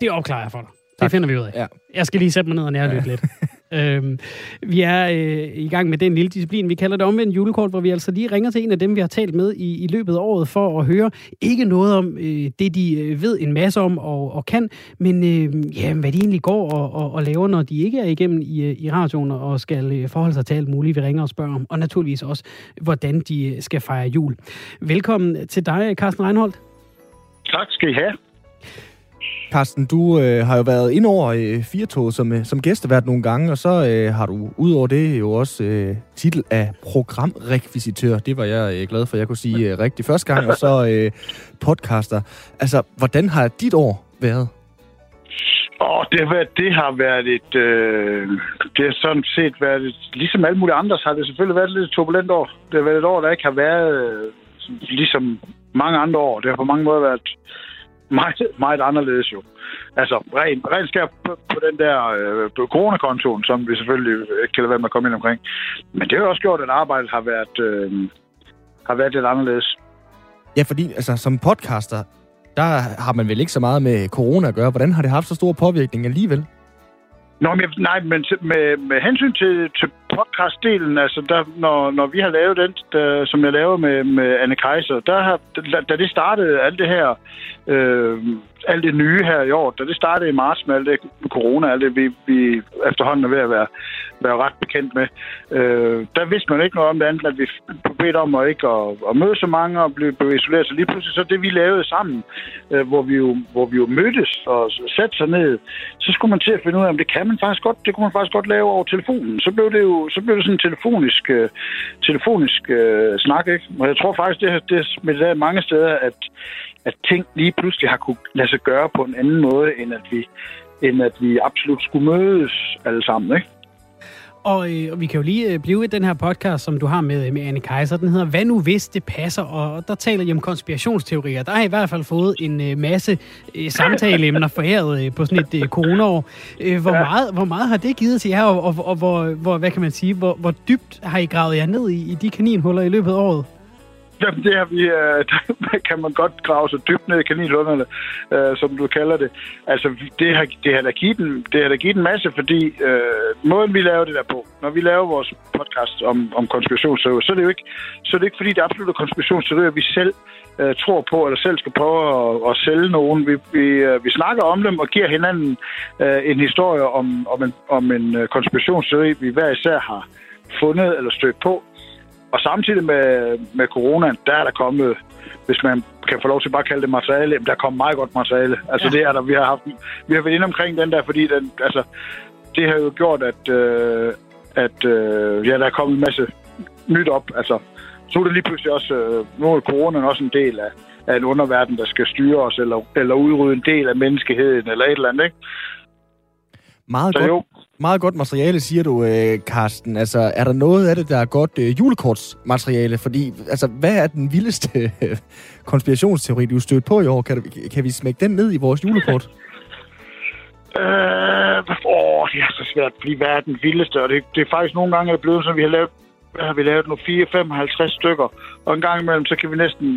Det opklarer jeg for dig. Tak. Det finder vi ud af. Ja. Jeg skal lige sætte mig ned og nærlytte ja. lidt. [LAUGHS] Øhm, vi er øh, i gang med den lille disciplin, vi kalder det omvendt julekort, hvor vi altså lige ringer til en af dem, vi har talt med i, i løbet af året, for at høre ikke noget om øh, det, de øh, ved en masse om og, og kan, men øh, ja, hvad de egentlig går og, og, og laver, når de ikke er igennem i, øh, i radioen og skal øh, forholde sig til alt muligt, vi ringer og spørger om, og naturligvis også, hvordan de øh, skal fejre jul. Velkommen til dig, Carsten Reinholdt. Tak skal I have. Carsten, du øh, har jo været ind over øh, Firtoget som, øh, som gæstevært nogle gange, og så øh, har du udover det jo også øh, titel af programrekvisitør. Det var jeg øh, glad for, jeg kunne sige øh, rigtig første gang, og så øh, podcaster. Altså, hvordan har dit år været? Oh, det, har været, det har været et... Øh, det har sådan set været et, Ligesom alle mulige andre, så har det selvfølgelig været et lidt turbulent år. Det har været et år, der ikke har været øh, ligesom mange andre år. Det har på mange måder været meget, meget anderledes jo. Altså, rent, rent skær på, på den der øh, coronakontoen, som vi selvfølgelig ikke kan lade være med at komme ind omkring. Men det har også gjort, at arbejdet har været, øh, har været lidt anderledes. Ja, fordi altså, som podcaster, der har man vel ikke så meget med corona at gøre. Hvordan har det haft så stor påvirkning alligevel? Nå, men, nej, men med, med hensyn til, til podcastdelen, altså der, når, når vi har lavet den, der, som jeg laver med, med Anne Kaiser, der har, da, da det startede, alt det her, øh, alt det nye her i år, da det startede i marts med alt det corona, alt det vi, vi efterhånden er ved at være, være ret bekendt med. Øh, der vidste man ikke noget om det andet, at vi blev bedt om at ikke at, at møde så mange og blive, blive isoleret. Så lige pludselig, så det vi lavede sammen, øh, hvor, vi jo, hvor vi jo mødtes og satte sig ned, så skulle man til at finde ud af, om det kan man faktisk godt, det kunne man faktisk godt lave over telefonen. Så blev det jo så blev det sådan en telefonisk, øh, telefonisk øh, snak, ikke? Og jeg tror faktisk, det, det smittede af mange steder, at at ting lige pludselig har kunne lade sig gøre på en anden måde, end at vi, end at vi absolut skulle mødes alle sammen, ikke? Og, øh, og vi kan jo lige øh, blive i den her podcast, som du har med, med Anne Kaiser. Den hedder Hvad nu hvis det passer? Og der taler I om konspirationsteorier. Der har I, i hvert fald fået en øh, masse øh, samtaleemner foræret øh, på sådan et øh, coronaår. Øh, hvor, ja. meget, hvor meget har det givet til jer, og, og, og hvor, hvor, hvad kan man sige, hvor, hvor dybt har I gravet jer ned i, i de kaninhuller i løbet af året? Jamen, det har vi, øh, [LAUGHS] der kan man godt grave så dybt ned i kaninlunderne, øh, som du kalder det. Altså, det har, det har da givet en, det har da givet en masse, fordi øh, måden, vi laver det der på, når vi laver vores podcast om, om konspirationsteorier, så er det jo ikke, så er det ikke fordi, det er absolut konspirationsteorier, vi selv øh, tror på, eller selv skal prøve at, at sælge nogen. Vi, vi, øh, vi snakker om dem og giver hinanden øh, en historie om, om en, om en øh, konspirationsteori, vi hver især har fundet eller stødt på, og samtidig med, med corona, der er der kommet, hvis man kan få lov til bare at kalde det materiale, der er kommet meget godt materiale. Altså ja. det er der, vi har haft, vi har været inde omkring den der, fordi den, altså, det har jo gjort, at, øh, at øh, ja, der er kommet en masse nyt op. Altså, så er det lige pludselig også, øh, nu er corona også en del af, af en underverden, der skal styre os, eller, eller udrydde en del af menneskeheden, eller et eller andet, ikke? Meget, godt, jo. Meget godt materiale, siger du, øh, Karsten. Altså, er der noget af det, der er godt øh, julekortsmateriale? Fordi, altså, hvad er den vildeste øh, konspirationsteori, du stødt på i år? Kan, kan vi smække den ned i vores julekort? [LAUGHS] Øh, åh, det er så svært, fordi hvad er den vildeste? Og det, det er faktisk nogle gange er blevet, så vi har lavet hvad har vi lavet nu? 4-55 stykker. Og en gang imellem, så kan vi næsten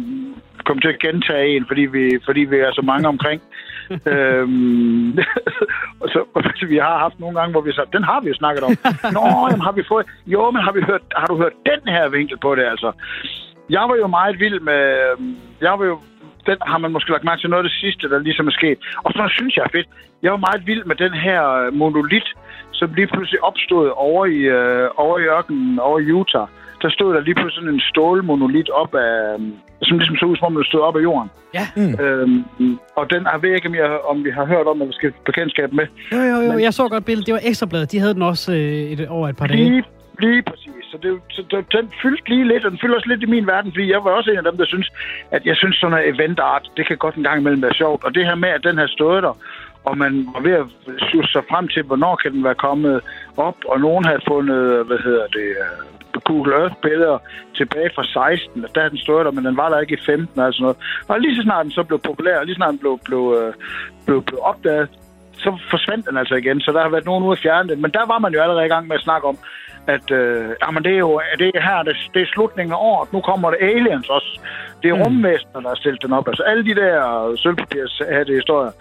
komme til at gentage en, fordi vi, fordi vi er så mange omkring. [LAUGHS] øhm, [LAUGHS] og så, vi har haft nogle gange, hvor vi så, den har vi jo snakket om. [LAUGHS] Nå, jamen, har vi fået, jo, men har, vi hørt, har du hørt den her vinkel på det, altså? Jeg var jo meget vild med, jeg var jo den har man måske lagt mærke til noget af det sidste, der ligesom er sket. Og så synes jeg er fedt. Jeg var meget vild med den her monolit, som lige pludselig opstod over i, øh, over i ørkenen, over i Utah. Der stod der lige pludselig sådan en stålmonolit op af, som ligesom så ud, som om den stod op af jorden. Ja. Mm. Øhm, og den har ved ikke, om, jeg, om vi har hørt om, at vi skal bekendtskab med. Jo, jo, jo. Men, jeg så godt billedet. Det var Ekstrabladet. De havde den også øh, et, over et par dage. Lige, lige præcis. Så, det, så det, den fyldte lige lidt, og den fylder også lidt i min verden, fordi jeg var også en af dem, der synes, at jeg synes sådan noget event art, det kan godt en gang imellem være sjovt. Og det her med, at den har stået der, og man var ved at suge sig frem til, hvornår kan den være kommet op, og nogen havde fundet, hvad hedder det, øh, Google Earth-billeder tilbage fra 16, der havde den stået der, men den var der ikke i 15 og sådan noget. Og lige så snart den så blev populær, og lige så snart den blev, blev, øh, blev, blev opdaget, så forsvandt den altså igen, så der har været nogen ude at fjerne den. Men der var man jo allerede i gang med at snakke om, at øh, jamen det er jo det er her, det, det er slutningen af året, nu kommer det aliens også. Det er mm. rumvæsener, der har stillet den op. Altså alle de der sølvpapirs det historier,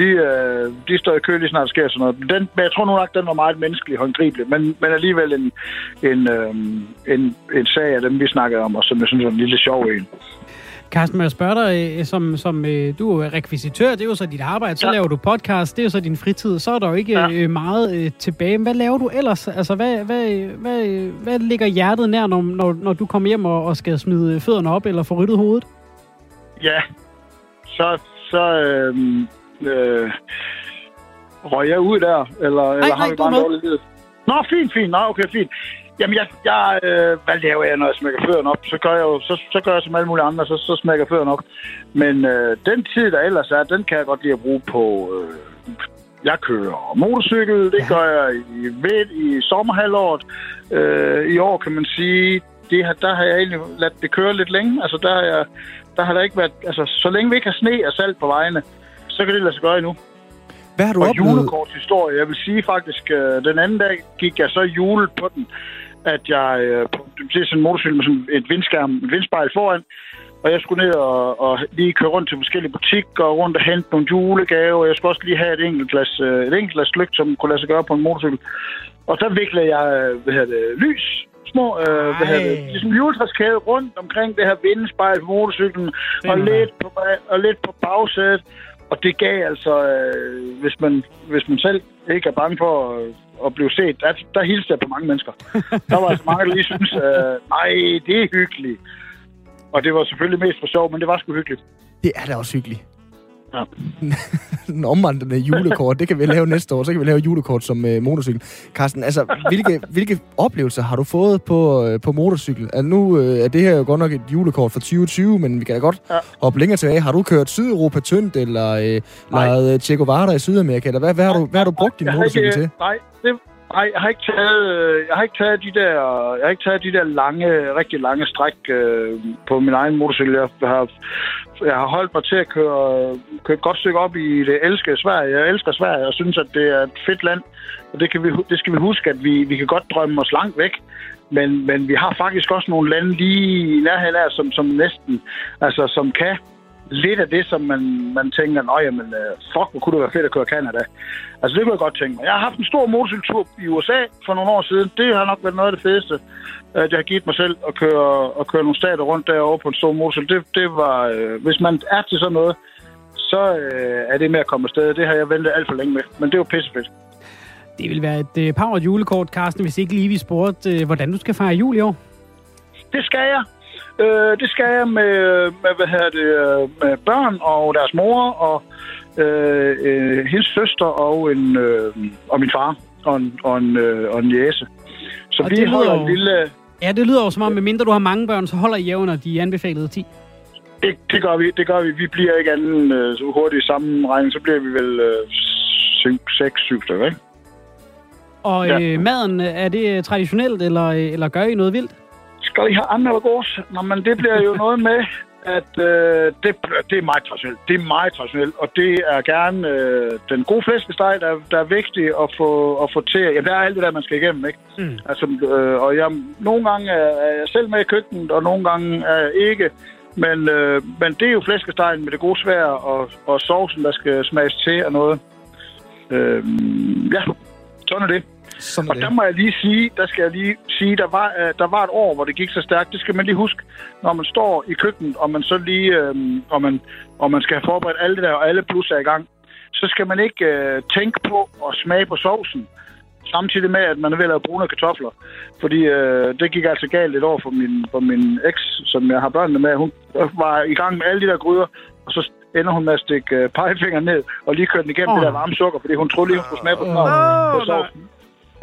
de, øh, de står i kø lige snart sker sådan noget. Den, men jeg tror nu nok, den var meget menneskelig og håndgribelig, men, men alligevel en, en, øh, en, en sag af dem, vi snakkede om, og som jeg synes er en lille sjov en. Carsten, må jeg spørge dig, øh, som, som øh, du er rekvisitør, det er jo så dit arbejde, så ja. laver du podcast, det er jo så din fritid, så er der jo ikke ja. meget tilbage. Hvad laver du ellers? Altså, hvad, hvad, hvad, hvad ligger hjertet nær, når, når, når du kommer hjem og, og skal smide fødderne op eller få ryddet hovedet? Ja, så, så øh, øh, røg jeg ud der, eller, nej, eller har vi bare en dårlig lyd? Nå, fint, fint. Nå, okay, fint. Jamen, jeg, jeg øh, hvad laver jeg, når jeg smækker fødderne op? Så gør jeg jo, så, så gør jeg som alle mulige andre, så, så smækker fødderne op. Men øh, den tid, der ellers er, den kan jeg godt lide at bruge på... Øh, jeg kører motorcykel, det ja. gør jeg i, ved, i sommerhalvåret. Øh, I år kan man sige, det her, der har jeg egentlig ladt det køre lidt længe. Altså, der har, jeg, der har der ikke været... Altså, så længe vi ikke har sne og salt på vejene, så kan det lade sig gøre endnu. Hvad har du og oplevet? julekortshistorie. Jeg vil sige faktisk, øh, den anden dag gik jeg så jule på den, at jeg øh, på sådan en motorcykel med sådan et vindskærm, et vindspejl foran, og jeg skulle ned og, og lige køre rundt til forskellige butikker og rundt og hente nogle julegaver. Jeg skulle også lige have et enkelt glas, øh, et enkelt glas lygt, som kunne lade sig gøre på en motorcykel. Og så viklede jeg hvad hedder det, lys små øh, hvad hedder det, ligesom juletræskæde rundt omkring det her vindespejl på motorcyklen, og lidt på, og lidt på bagsædet. Og det gav altså, øh, hvis, man, hvis man selv ikke er bange for at, at blive set, der, der hilste jeg på mange mennesker. Der var altså mange, der lige synes, øh, nej, det er hyggeligt. Og det var selvfølgelig mest for sjov, men det var sgu hyggeligt. Det er da også hyggeligt. Ja. [LAUGHS] en omvandrende julekort, det kan vi lave næste år. Så kan vi lave julekort som øh, motorcykel. Carsten, altså, hvilke, hvilke oplevelser har du fået på, øh, på motorcykel? Altså, nu øh, er det her jo godt nok et julekort for 2020, men vi kan da godt ja. hoppe længere tilbage. Har du kørt Sydeuropa tyndt, eller øh, lejet øh, Che Guevara i Sydamerika? Eller hvad, hvad, har, du, hvad har du brugt din motorcykel ikke, til? Nej, det, Nej, jeg har ikke taget, øh, jeg har ikke taget de der, jeg har ikke taget de der lange, rigtig lange stræk øh, på min egen motorcykel. Jeg har, jeg har holdt mig til at køre, øh, køre et godt stykke op i det elskede Sverige. Jeg elsker Sverige og synes, at det er et fedt land. Og det, kan vi, det skal vi huske, at vi, vi kan godt drømme os langt væk. Men, men vi har faktisk også nogle lande lige i nærheden af, som, som næsten, altså som kan lidt af det, som man, man tænker, nej, jamen, øh, fuck, hvor kunne det være fedt at køre Canada. Altså, det kunne jeg godt tænke mig. Jeg har haft en stor motorcykeltur i USA for nogle år siden. Det har nok været noget af det fedeste, at jeg har givet mig selv at køre, at køre nogle stater rundt derovre på en stor motorcykel. Det, det var, øh, hvis man er til sådan noget, så øh, er det med at komme afsted. Det har jeg ventet alt for længe med, men det var pissefedt. Det vil være et øh, power julekort, Carsten, hvis ikke lige vi spurgte, øh, hvordan du skal fejre jul i år. Det skal jeg. Øh, det skal jeg med, med, hvad hedder det, øh, med børn og deres mor og øh, øh, hendes søster og, en, øh, og min far og en, og en, øh, og en jæse. Så og vi holder jo... en lille... Ja, det lyder jo som om, medmindre du har mange børn, så holder I under de anbefalede 10. Det, det, gør vi, det gør vi. Vi bliver ikke anden øh, så hurtigt i samme regning, så bliver vi vel øh, 6, 7 stykker, ikke? Og ja. øh, maden, er det traditionelt, eller, eller gør I noget vildt? Skal I have andre gås? Nå, men det bliver jo noget med, at øh, det, det er meget traditionelt. Det er meget traditionelt, og det er gerne øh, den gode flæskesteg, der, der er vigtig at få, at få til. Ja, der er alt det der, man skal igennem, ikke? Mm. Altså, øh, og jeg, nogle gange er jeg selv med i køkkenet, og nogle gange er jeg ikke. Men, øh, men det er jo flæskestegen med det gode svær og, og sovsen, der skal smages til og noget. Øh, ja, sådan er det. Sådan og det. der må jeg lige sige, der skal jeg lige sige, der var, uh, der var et år, hvor det gik så stærkt. Det skal man lige huske, når man står i køkkenet, og man så lige, uh, og, man, og man skal have forberedt alt det der, og alle plusser i gang, så skal man ikke uh, tænke på at smage på sovsen, samtidig med, at man er ved at lave brune kartofler. Fordi uh, det gik altså galt et år for min, for min eks, som jeg har børnene med. Hun var i gang med alle de der gryder, og så ender hun med at stikke uh, pegefingeren ned og lige køre den igennem oh. det der varme sukker, fordi hun troede lige, hun skulle smage på, oh, på sovsen.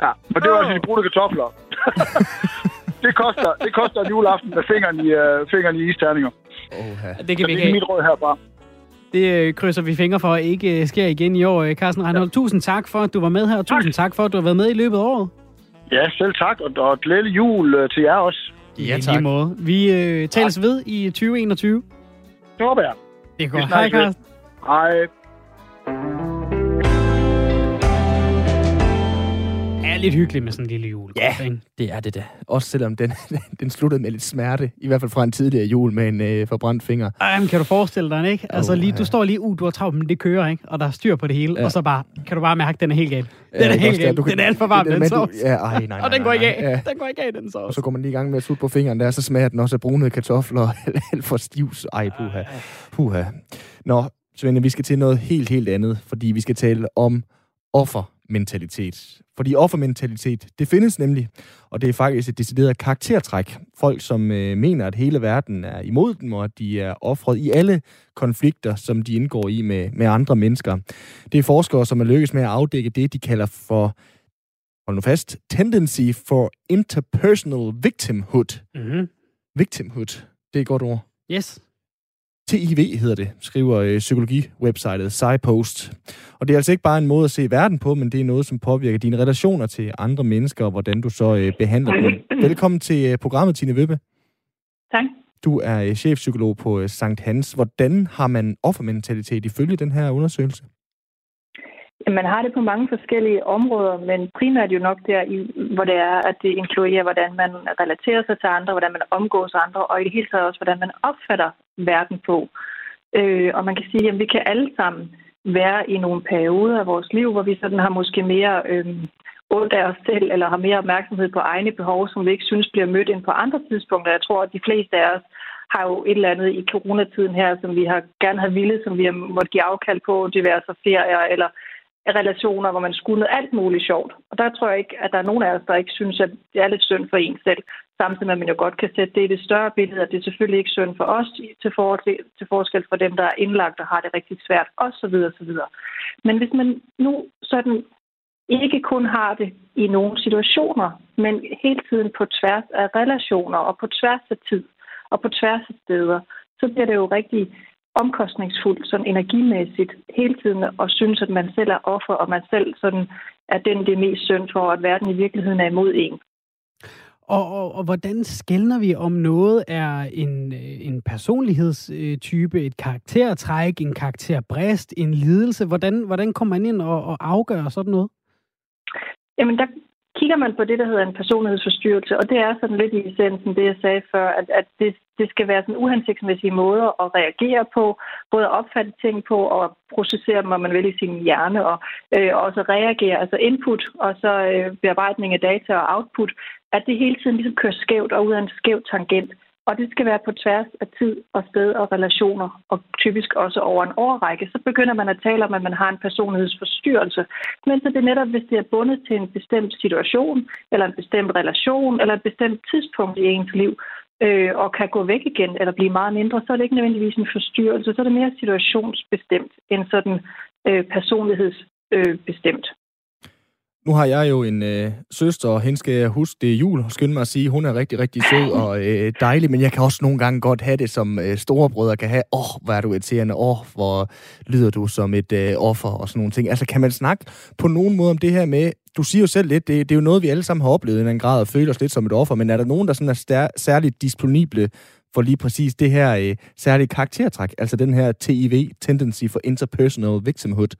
Ja, men det var altså de brune kartofler. [LAUGHS] det, koster, det koster en juleaften med fingeren i, uh, fingeren i isterninger. Oha. Det kan Så vi det er mit råd herfra. Det øh, krydser vi fingre for ikke øh, sker igen i år. Øh, Carsten Reinhold, ja. tusind tak for, at du var med her, og tusind tak for, at du har været med i løbet af året. Ja, selv tak, og, og glædelig jul øh, til jer også. Ja, tak. I måde. Vi øh, tales tak. ved i 2021. Det håber jeg. Det er godt. Hej, Carsten. Hej. Er lidt hyggeligt med sådan en lille jul. Ja, ikke? det er det da. Også selvom [LAUGHS] den, den sluttede med lidt smerte. I hvert fald fra en tidligere jul med en øh, forbrændt finger. Ej, men kan du forestille dig, ikke? Altså, lige, du står lige, uh, du har travlt, men det kører, ikke? Og der er styr på det hele. Ja. Og så bare, kan du bare mærke, at den er helt gal. Den ja, er helt gal. Den er alt for varm, den, den sovs. Ja, ej, nej, nej, og den går ikke af. Ja. Den går ikke af, den sovs. Og så går man lige i gang med at sutte på fingeren der, så smager den også af brune kartofler. [LAUGHS] alt for stivs. Ej, puha. Puha. Nå, Svende, vi skal til noget helt, helt andet, fordi vi skal tale om offermentalitet. Fordi offermentalitet, det findes nemlig, og det er faktisk et decideret karaktertræk. Folk, som øh, mener, at hele verden er imod dem, og at de er offret i alle konflikter, som de indgår i med, med andre mennesker. Det er forskere, som er lykkes med at afdække det, de kalder for, hold nu fast, tendency for interpersonal victimhood. Mm-hmm. Victimhood, det er et godt ord. Yes. TIV hedder det, skriver øh, psykologi-websitet SciPost. Og det er altså ikke bare en måde at se verden på, men det er noget, som påvirker dine relationer til andre mennesker, og hvordan du så øh, behandler dem. Velkommen til øh, programmet, Tine Vibbe. Tak. Du er øh, chefpsykolog på øh, Sankt Hans. Hvordan har man offermentalitet ifølge den her undersøgelse? Man har det på mange forskellige områder, men primært jo nok der, i, hvor det er, at det inkluderer, hvordan man relaterer sig til andre, hvordan man omgås andre, og i det hele taget også, hvordan man opfatter verden på. Øh, og man kan sige, at vi kan alle sammen være i nogle perioder af vores liv, hvor vi sådan har måske mere øh, ondt af os selv, eller har mere opmærksomhed på egne behov, som vi ikke synes bliver mødt ind på andre tidspunkter. Jeg tror, at de fleste af os har jo et eller andet i coronatiden her, som vi har gerne have ville, som vi har måttet give afkald på, diverse ferier eller relationer, hvor man skulle alt muligt sjovt. Og der tror jeg ikke, at der er nogen af os, der ikke synes, at det er lidt synd for en selv. Samtidig med, at man jo godt kan sætte det i det større billede, at det er selvfølgelig ikke synd for os til, for, til forskel for dem, der er indlagt og har det rigtig svært, osv. osv. Men hvis man nu sådan ikke kun har det i nogle situationer, men hele tiden på tværs af relationer og på tværs af tid og på tværs af steder, så bliver det jo rigtig omkostningsfuldt, sådan energimæssigt, hele tiden at synes, at man selv er offer, og man selv sådan er den, det er mest synd for, at verden i virkeligheden er imod en. Og, og, og hvordan skældner vi, om noget er en, en personlighedstype, et karaktertræk, en karakterbrist, en lidelse? Hvordan, hvordan kommer man ind og, og afgør sådan noget? Jamen, der kigger man på det, der hedder en personlighedsforstyrrelse, og det er sådan lidt i essensen det, jeg sagde før, at, at det, det skal være sådan uhensigtsmæssige måder at reagere på, både at opfatte ting på og processere dem, om man vil, i sin hjerne, og øh, også reagere, altså input og så øh, bearbejdning af data og output, at det hele tiden ligesom kører skævt og ud af en skæv tangent. Og det skal være på tværs af tid og sted og relationer, og typisk også over en årrække. Så begynder man at tale om, at man har en personlighedsforstyrrelse. Men så det er netop, hvis det er bundet til en bestemt situation, eller en bestemt relation, eller et bestemt tidspunkt i ens liv, øh, og kan gå væk igen eller blive meget mindre, så er det ikke nødvendigvis en forstyrrelse. Så er det mere situationsbestemt end sådan øh, personlighedsbestemt. Øh, nu har jeg jo en øh, søster, og hende skal jeg huske, det er jul, og skynde mig at sige, hun er rigtig, rigtig sød og øh, dejlig, men jeg kan også nogle gange godt have det, som øh, storebrødre kan have. Åh, oh, hvor er du irriterende. Åh, oh, hvor lyder du som et øh, offer og sådan nogle ting. Altså, kan man snakke på nogen måde om det her med, du siger jo selv lidt, det, det er jo noget, vi alle sammen har oplevet i en grad, og føler os lidt som et offer, men er der nogen, der sådan er stær- særligt disponible for lige præcis det her øh, særlige karaktertræk, altså den her TIV, Tendency for Interpersonal Victimhood?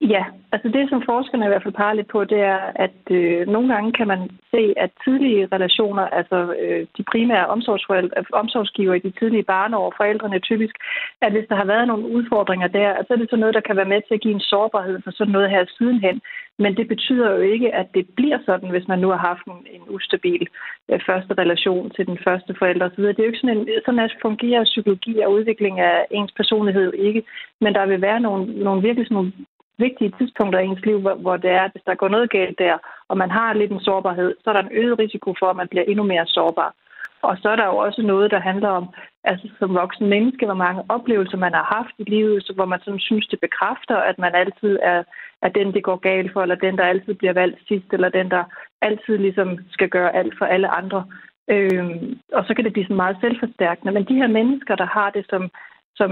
Ja, altså det, som forskerne i hvert fald peger lidt på, det er, at øh, nogle gange kan man se, at tidlige relationer, altså øh, de primære øh, omsorgsgiver i de tidlige barneår, forældrene typisk, at hvis der har været nogle udfordringer der, så er det sådan noget, der kan være med til at give en sårbarhed for sådan noget her sidenhen. Men det betyder jo ikke, at det bliver sådan, hvis man nu har haft en, en ustabil øh, første relation til den første forælder osv. Det er jo ikke sådan, en, sådan at fungerer psykologi og udvikling af ens personlighed ikke, men der vil være nogle, nogle virkelig sådan nogle vigtige tidspunkter i ens liv, hvor, hvor det er, at hvis der går noget galt der, og man har lidt en sårbarhed, så er der en øget risiko for, at man bliver endnu mere sårbar. Og så er der jo også noget, der handler om, altså som voksen menneske, hvor mange oplevelser man har haft i livet, så hvor man sådan synes, det bekræfter, at man altid er, er den, det går galt for, eller den, der altid bliver valgt sidst, eller den, der altid ligesom skal gøre alt for alle andre. Øhm, og så kan det blive sådan meget selvforstærkende. Men de her mennesker, der har det som som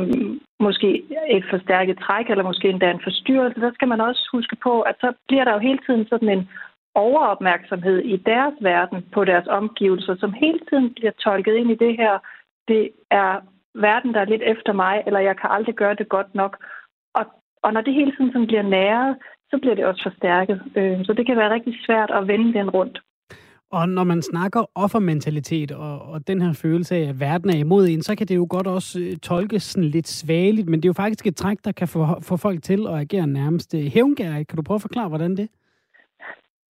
måske et forstærket træk, eller måske endda en forstyrrelse, så skal man også huske på, at så bliver der jo hele tiden sådan en overopmærksomhed i deres verden på deres omgivelser, som hele tiden bliver tolket ind i det her. Det er verden, der er lidt efter mig, eller jeg kan aldrig gøre det godt nok. Og, og når det hele tiden sådan bliver næret, så bliver det også forstærket. Øh, så det kan være rigtig svært at vende den rundt. Og når man snakker offermentalitet og, og den her følelse af, at verden er imod en, så kan det jo godt også øh, tolkes sådan lidt svageligt, men det er jo faktisk et træk, der kan få, få folk til at agere nærmest øh, hævngærigt. Kan du prøve at forklare, hvordan det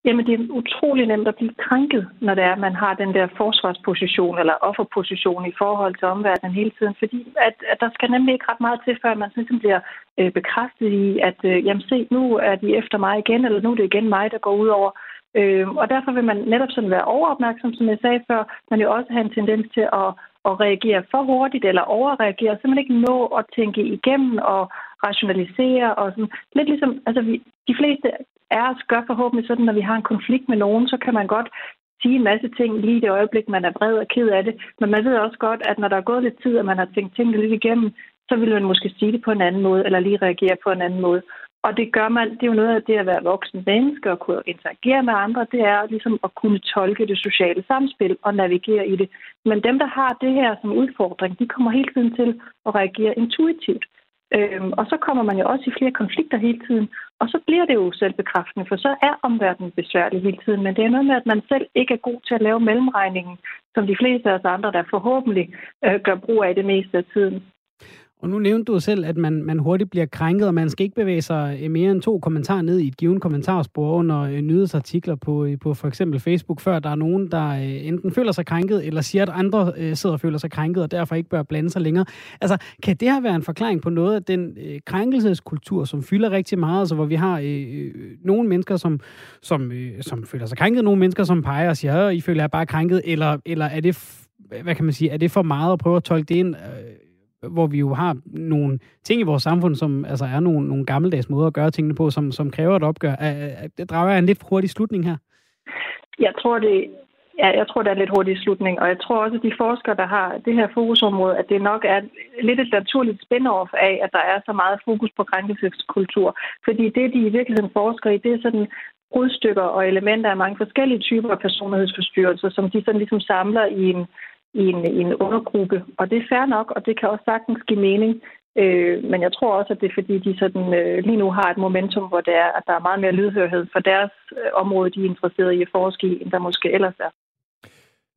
Jamen, det er utrolig nemt at blive krænket, når det er, at man har den der forsvarsposition eller offerposition i forhold til omverdenen hele tiden. Fordi at, at der skal nemlig ikke ret meget til, før man sådan ligesom bliver øh, bekræftet i, at øh, jamen se, nu er de efter mig igen, eller nu er det igen mig, der går ud over. Øh, Øh, og derfor vil man netop sådan være overopmærksom, som jeg sagde før, men jo også have en tendens til at, at reagere for hurtigt eller overreagere, så man ikke nå at tænke igennem og rationalisere og sådan. Lidt ligesom, altså vi, de fleste af os gør forhåbentlig sådan, når vi har en konflikt med nogen, så kan man godt sige en masse ting lige i det øjeblik, man er vred og ked af det. Men man ved også godt, at når der er gået lidt tid, og man har tænkt tingene lidt igennem, så vil man måske sige det på en anden måde, eller lige reagere på en anden måde. Og det gør man, det er jo noget af det at være voksen menneske og kunne interagere med andre, det er ligesom at kunne tolke det sociale samspil og navigere i det. Men dem, der har det her som udfordring, de kommer hele tiden til at reagere intuitivt. Øhm, og så kommer man jo også i flere konflikter hele tiden, og så bliver det jo selvbekræftende, for så er omverdenen besværlig hele tiden. Men det er noget med, at man selv ikke er god til at lave mellemregningen, som de fleste af os andre, der forhåbentlig øh, gør brug af det meste af tiden. Og nu nævnte du selv, at man, man hurtigt bliver krænket, og man skal ikke bevæge sig øh, mere end to kommentarer ned i et givet kommentarspor under øh, nyhedsartikler på, øh, på for eksempel Facebook, før der er nogen, der enten føler sig krænket, eller siger, at andre sidder og føler sig krænket, og derfor ikke bør blande sig længere. Altså, kan det her være en forklaring på noget af den øh, krænkelseskultur, som fylder rigtig meget, altså hvor vi har øh, nogle mennesker, som, som, øh, som føler sig krænket, nogle mennesker, som peger og siger, at I føler jer bare krænket, eller, eller er det hvad kan man sige, er det for meget at prøve at tolke det ind? Øh, hvor vi jo har nogle ting i vores samfund, som altså er nogle, nogle gammeldags måder at gøre tingene på, som, som kræver et opgør. Det drager jeg en lidt hurtig slutning her. Jeg tror, det, Ja, jeg tror, det er en lidt hurtig slutning, og jeg tror også, at de forskere, der har det her fokusområde, at det nok er lidt et naturligt spin-off af, at der er så meget fokus på krænkelseskultur. Fordi det, de i virkeligheden forsker i, det er sådan brudstykker og elementer af mange forskellige typer af personlighedsforstyrrelser, som de sådan ligesom samler i en, i en, i en undergruppe. Og det er fair nok, og det kan også sagtens give mening. Øh, men jeg tror også, at det er fordi, de sådan, øh, lige nu har et momentum, hvor det er, at der er meget mere lydhørhed for deres øh, område, de er interesseret i at forske i, end der måske ellers er.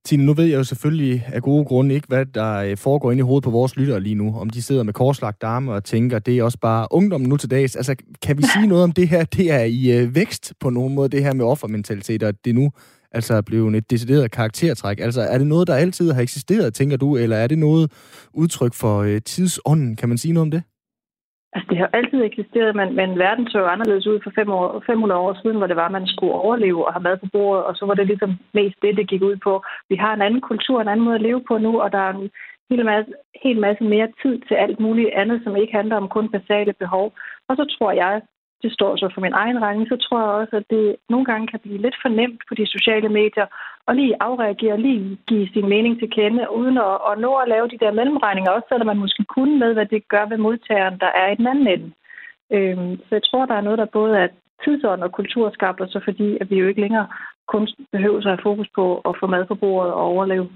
Tine, nu ved jeg jo selvfølgelig af gode grunde ikke, hvad der øh, foregår inde i hovedet på vores lyttere lige nu. Om de sidder med korslagt arme og tænker, det er også bare ungdom nu til dags. Altså, kan vi sige [LAUGHS] noget om det her? Det er i øh, vækst på nogen måde, det her med offermentalitet, og det nu altså er blevet et decideret karaktertræk. Altså, er det noget, der altid har eksisteret, tænker du, eller er det noget udtryk for øh, tidsånden? Kan man sige noget om det? Altså, det har altid eksisteret, men, men verden så jo anderledes ud for fem år, 500 år siden, hvor det var, at man skulle overleve og have mad på bordet, og så var det ligesom mest det, det gik ud på. Vi har en anden kultur, en anden måde at leve på nu, og der er en hel masse, hel masse mere tid til alt muligt andet, som ikke handler om kun basale behov. Og så tror jeg, det står så for min egen regning, så tror jeg også, at det nogle gange kan blive lidt for nemt på de sociale medier og lige afreagere, lige give sin mening til kende, uden at, at nå at lave de der mellemregninger, også selvom man måske kunne med, hvad det gør ved modtageren, der er i den anden ende. Øhm, så jeg tror, der er noget, der både er tidsånd og kulturskabt, og så fordi, at vi jo ikke længere kun behøver at have fokus på at få mad på bordet og overleve.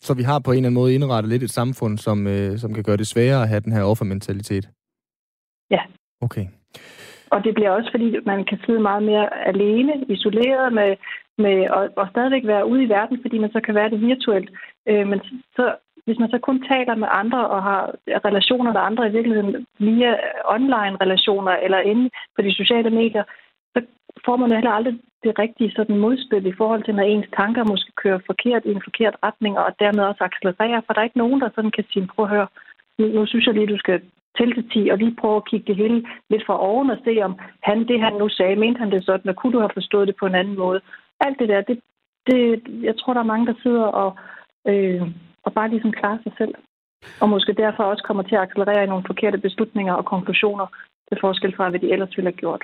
Så vi har på en eller anden måde indrettet lidt et samfund, som, øh, som kan gøre det sværere at have den her offermentalitet? Ja. Okay. Og det bliver også, fordi man kan sidde meget mere alene, isoleret med, med og, og stadigvæk være ude i verden, fordi man så kan være det virtuelt. Øh, men så, hvis man så kun taler med andre og har relationer med andre i virkeligheden via online-relationer eller inde på de sociale medier, så får man heller aldrig det rigtige sådan modspil i forhold til, når ens tanker måske kører forkert i en forkert retning, og dermed også accelererer, for der er ikke nogen, der sådan kan sige, prøv at høre, nu, nu synes jeg lige, du skal til til 10, og lige prøve at kigge det hele lidt fra oven og se, om han, det han nu sagde, mente han det sådan, og kunne du have forstået det på en anden måde. Alt det der, det, det, jeg tror, der er mange, der sidder og, øh, og bare ligesom klarer sig selv. Og måske derfor også kommer til at accelerere i nogle forkerte beslutninger og konklusioner, til forskel fra, hvad de ellers ville have gjort.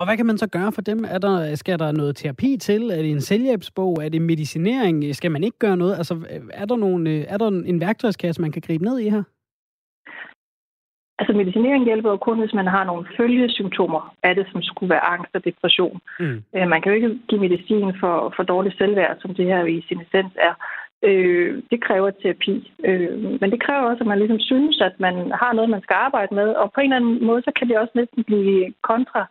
Og hvad kan man så gøre for dem? Er der, skal der noget terapi til? Er det en selvhjælpsbog? Er det medicinering? Skal man ikke gøre noget? Altså, er der, nogle, øh, er der en værktøjskasse, man kan gribe ned i her? Altså medicinering hjælper jo kun, hvis man har nogle følgesymptomer af det, som skulle være angst og depression. Mm. Øh, man kan jo ikke give medicin for, for dårlig selvværd, som det her i sin essens er. Øh, det kræver terapi. Øh, men det kræver også, at man ligesom synes, at man har noget, man skal arbejde med. Og på en eller anden måde, så kan det også næsten blive kontra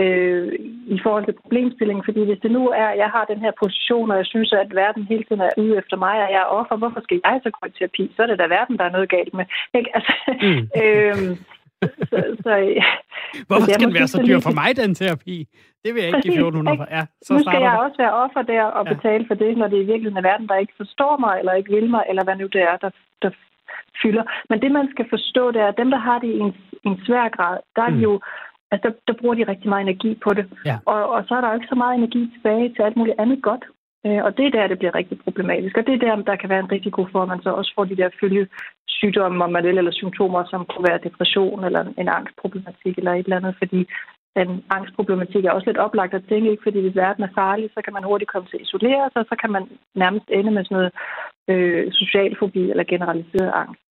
øh, i forhold til problemstillingen. Fordi hvis det nu er, at jeg har den her position, og jeg synes, at verden hele tiden er ude efter mig, og jeg er offer, hvorfor skal jeg så gå i terapi? Så er det da verden, der er noget galt med. Ikke? Altså, mm. [LAUGHS] øh, så, så, Hvorfor skal det være så dyr for mig, den terapi? Det vil jeg ikke give 1400 for. Ja, så nu skal jeg også være offer der og ja. betale for det, når det i virkeligheden er verden, der ikke forstår mig, eller ikke vil mig, eller hvad nu det er, der, der fylder. Men det, man skal forstå, det er, at dem, der har det i en, en svær grad, der er mm. jo Altså, der, der bruger de rigtig meget energi på det. Ja. Og, og så er der jo ikke så meget energi tilbage til alt muligt andet godt. Øh, og det er der, det bliver rigtig problematisk. Og det er der, der kan være en risiko for, at man så også får de der følge sygdomme, om man vil, eller symptomer, som kunne være depression eller en angstproblematik eller et eller andet, fordi den angstproblematik er også lidt oplagt at tænke, ikke? fordi hvis verden er farlig, så kan man hurtigt komme til at isolere sig, og så kan man nærmest ende med sådan noget øh, social fobi eller generaliseret angst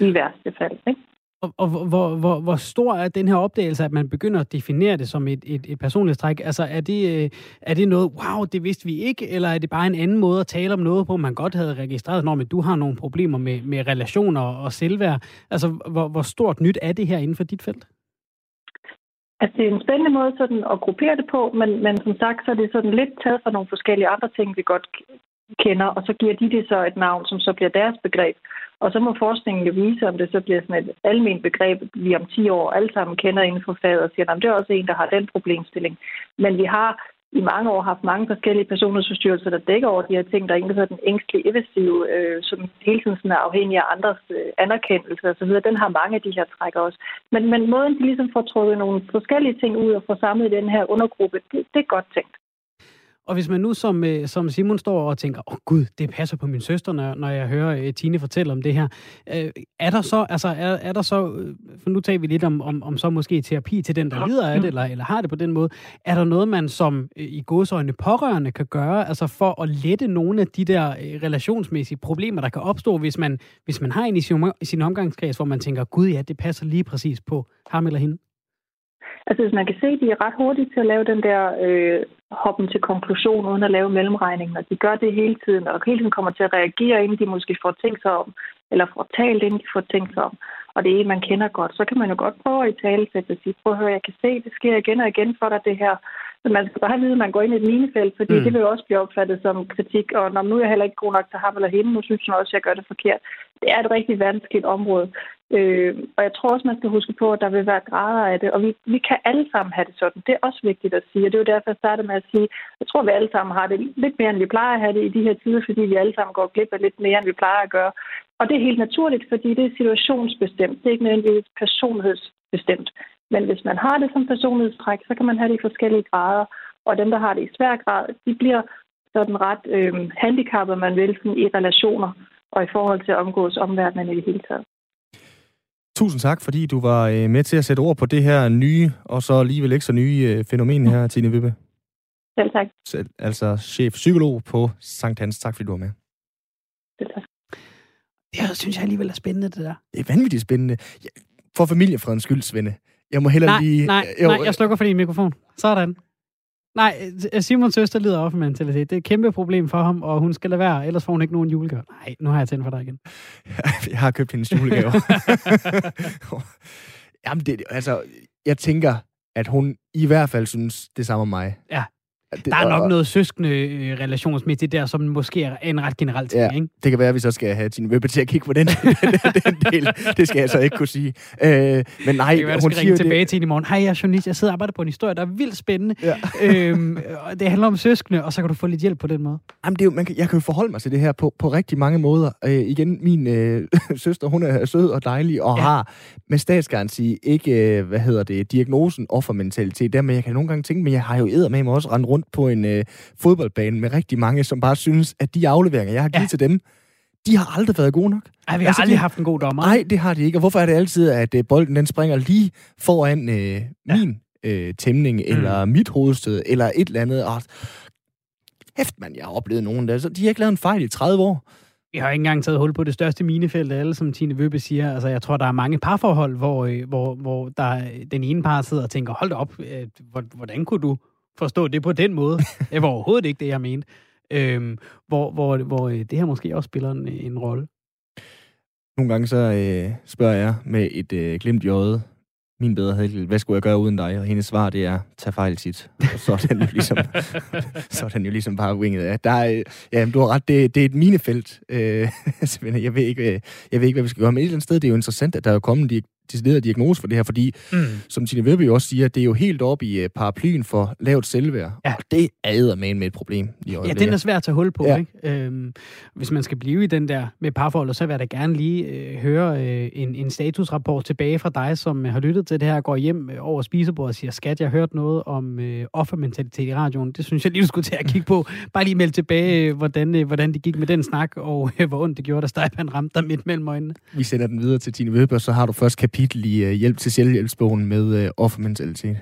i værste fald. Ikke? Og, og hvor, hvor, hvor stor er den her opdagelse, at man begynder at definere det som et, et, et personlighedstræk? Altså, er det, øh, er det noget, wow, det vidste vi ikke, eller er det bare en anden måde at tale om noget på, man godt havde registreret, når du har nogle problemer med, med relationer og selvværd? Altså, hvor, hvor stort nyt er det her inden for dit felt? Altså, det er en spændende måde sådan at gruppere det på, men, men som sagt, så er det sådan lidt taget fra nogle forskellige andre ting, vi godt kender, og så giver de det så et navn, som så bliver deres begreb. Og så må forskningen jo vise, om det så bliver sådan et almindeligt begreb, vi om 10 år alle sammen kender inden for faget og siger, at det er også en, der har den problemstilling. Men vi har i mange år haft mange forskellige personlighedsforstyrrelser, der dækker over de her ting. Der er den ængstlige evasive, øh, som hele tiden sådan er afhængig af andres øh, anerkendelse osv. Den har mange af de her træk også. Men, men måden, de ligesom får trukket nogle forskellige ting ud og får samlet den her undergruppe, det, det er godt tænkt. Og hvis man nu som, øh, som Simon står og tænker, åh oh, gud, det passer på min søster, når, når jeg hører uh, Tine fortælle om det her. Uh, er der så, altså, er, er der så, for nu taler vi lidt om, om, om så måske terapi til den, der lider af det, eller, eller har det på den måde. Er der noget, man som i godsøjne pårørende kan gøre, altså for at lette nogle af de der relationsmæssige problemer, der kan opstå, hvis man, hvis man har en i sin, i sin omgangskreds, hvor man tænker, gud ja, det passer lige præcis på ham eller hende? Altså hvis man kan se, at de er ret hurtige til at lave den der øh, hoppen til konklusion uden at lave mellemregningen, og de gør det hele tiden, og hele tiden kommer til at reagere, inden de måske får tænkt sig om, eller får talt, inden de får tænkt sig om, og det er en, man kender godt, så kan man jo godt prøve at i tale og sige, prøv at høre, jeg kan se, det sker igen og igen for dig, det her. Men man skal bare vide, at man går ind i et minefelt, fordi mm. det vil jo også blive opfattet som kritik, og når nu er jeg heller ikke god nok til ham eller hende, nu synes jeg også, at jeg gør det forkert. Det er et rigtig vanskeligt område. Øh, og jeg tror også, man skal huske på, at der vil være grader af det, og vi, vi kan alle sammen have det sådan. Det er også vigtigt at sige, og det er jo derfor, jeg startede med at sige, jeg tror, at vi alle sammen har det lidt mere, end vi plejer at have det i de her tider, fordi vi alle sammen går glip af lidt mere, end vi plejer at gøre. Og det er helt naturligt, fordi det er situationsbestemt. Det er ikke nødvendigvis personlighedsbestemt. Men hvis man har det som personlighedstræk, så kan man have det i forskellige grader. Og dem, der har det i svær grad, de bliver sådan ret øh, handicappet, man vil, sådan i relationer og i forhold til at omgås omverdenen i det hele taget. Tusind tak, fordi du var øh, med til at sætte ord på det her nye, og så alligevel ikke så nye øh, fænomen her, Tine Vippe. Selv tak. Selv, altså chef psykolog på Sankt Hans. Tak, fordi du var med. Selv tak. Det synes jeg alligevel er spændende, det der. Det er vanvittigt spændende. For familiefredens skyld, Svende. Jeg må heller nej, lige... Nej, jo, nej, jeg slukker for din mikrofon. Sådan. Nej, øh, Simons søster lider af mentalitet. Det er et kæmpe problem for ham, og hun skal lade være, ellers får hun ikke nogen julegave. Nej, nu har jeg tændt for dig igen. [LAUGHS] jeg har købt hendes julegave. [LAUGHS] Jamen, det, altså, jeg tænker, at hun i hvert fald synes det samme om mig. Ja. Det, der er nok og, noget søskende øh, relationsmæssigt der, som måske er en ret generelt ting, ja, ikke? det kan være, at vi så skal have din Webbe til at kigge på [LAUGHS] den, den del. Det skal jeg så ikke kunne sige. Øh, men nej, det kan være, hun skal ringe tilbage det... til hende i morgen. Hej, jeg er journalist. Jeg sidder og arbejder på en historie, der er vildt spændende. Ja. [LAUGHS] øhm, det handler om søskende, og så kan du få lidt hjælp på den måde. Jamen, det er jo, man kan, jeg kan jo forholde mig til det her på, på rigtig mange måder. Øh, igen, min øh, [LAUGHS] søster, hun er sød og dejlig, og ja. har med statsgaranti ikke, øh, hvad hedder det, diagnosen offermentalitet. Dermed jeg kan nogle gange tænke, men jeg har jo med mig også rendt rundt på en øh, fodboldbane med rigtig mange, som bare synes, at de afleveringer, jeg har givet ja. til dem, de har aldrig været gode nok. Ej, vi har altså, aldrig de, haft en god dommer. Nej, det har de ikke. Og hvorfor er det altid, at øh, bolden den springer lige foran øh, ja. min øh, tæmning, mm. eller mit hovedstød, eller et eller andet. Og hæft, man, jeg har oplevet nogen der. Så de har ikke lavet en fejl i 30 år. Vi har ikke engang taget hul på det største minefelt af alle, som Tine Vøbe siger. Altså, jeg tror, der er mange parforhold, hvor, øh, hvor, hvor der, den ene par sidder og tænker, hold da op, øh, hvordan kunne du forstå det på den måde. [LAUGHS] Det var overhovedet ikke det, jeg mente. Øhm, hvor, hvor, hvor øh, det her måske også spiller en, en rolle. Nogle gange så øh, spørger jeg med et øh, glimt i øjet, min bedre halvdel, hvad skulle jeg gøre uden dig? Og hendes svar, det er, tag fejl tit. Og så er den jo ligesom, [LAUGHS] så er den jo ligesom bare winget af. Der er, ja, du har ret, det, det er et minefelt. Øh, [LAUGHS] jeg, ved ikke, jeg ved ikke, hvad vi skal gøre, men et eller andet sted, det er jo interessant, at der er kommet de decideret diagnose for det her, fordi, mm. som Tine jo også siger, det er jo helt op i uh, paraplyen for lavt selvværd, ja. og det er med med et problem i Ja, den er svært at tage hul på, ja. ikke? Øhm, hvis man skal blive i den der med parforhold, så vil jeg da gerne lige øh, høre øh, en, en statusrapport tilbage fra dig, som har lyttet til det her, går hjem øh, over spisebordet og siger, skat, jeg har hørt noget om øh, offermentalitet i radioen. Det synes jeg lige, du skulle til at kigge på. Bare lige melde tilbage, øh, hvordan, øh, hvordan det gik med den snak, og øh, hvor ondt det gjorde, da Steipan ramte dig midt mellem øjnene. Vi sender den videre til Tine og så har du først kapitel i uh, Hjælp til Selvhjælpsbogen med uh, offermentalitet.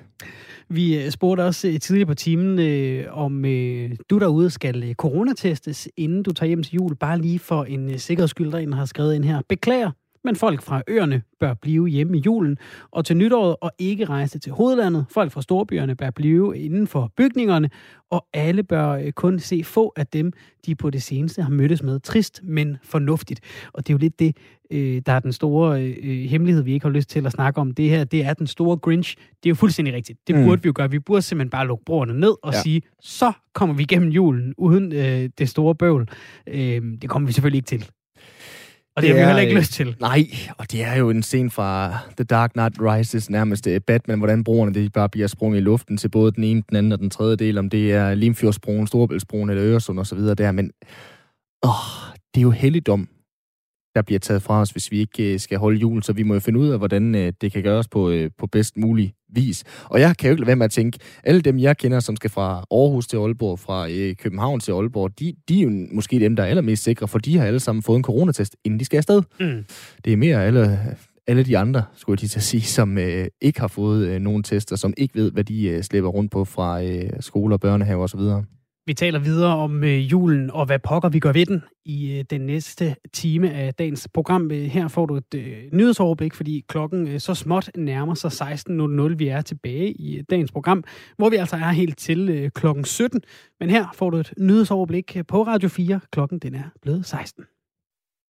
Vi øh, spurgte også tidligere på timen, øh, om øh, du derude skal øh, coronatestes, inden du tager hjem til jul. Bare lige for en øh, sikkerheds skyld, der har skrevet ind her. Beklager, men folk fra øerne bør blive hjemme i julen og til nytåret og ikke rejse til hovedlandet. Folk fra storbyerne bør blive inden for bygningerne, og alle bør øh, kun se få af dem, de på det seneste har mødtes med. Trist, men fornuftigt. Og det er jo lidt det, øh, der er den store øh, hemmelighed, vi ikke har lyst til at snakke om. Det her, det er den store Grinch. Det er jo fuldstændig rigtigt. Det mm. burde vi jo gøre. Vi burde simpelthen bare lukke brugerne ned og ja. sige, så kommer vi igennem julen uden det store bøvl. det kommer vi selvfølgelig ikke til. Og det, det har vi heller ikke øh, lyst til. Nej, og det er jo en scene fra The Dark Knight Rises, nærmest uh, Batman, hvordan broerne det bare bliver sprunget i luften til både den ene, den anden og den tredje del, om det er Limfjordsbroen, Storebæltsbroen eller Øresund og så videre der, men åh, det er jo heldigdom, der bliver taget fra os, hvis vi ikke øh, skal holde jul, så vi må jo finde ud af, hvordan øh, det kan gøres på, øh, på bedst mulig vis. Og jeg kan jo ikke lade være med at tænke, alle dem, jeg kender, som skal fra Aarhus til Aalborg, fra København til Aalborg, de, de er jo måske dem, der er allermest sikre, for de har alle sammen fået en coronatest, inden de skal afsted. Mm. Det er mere alle, alle de andre, skulle jeg til at sige, som øh, ikke har fået øh, nogen tester, som ikke ved, hvad de øh, slipper rundt på fra øh, skoler, børnehaver osv. Vi taler videre om øh, julen og hvad pokker vi gør ved den i øh, den næste time af dagens program. Øh, her får du et øh, nyhedsoverblik, fordi klokken øh, så småt nærmer sig 16.00. Vi er tilbage i øh, dagens program, hvor vi altså er helt til øh, klokken 17. Men her får du et nyhedsoverblik på Radio 4. Klokken den er blevet 16.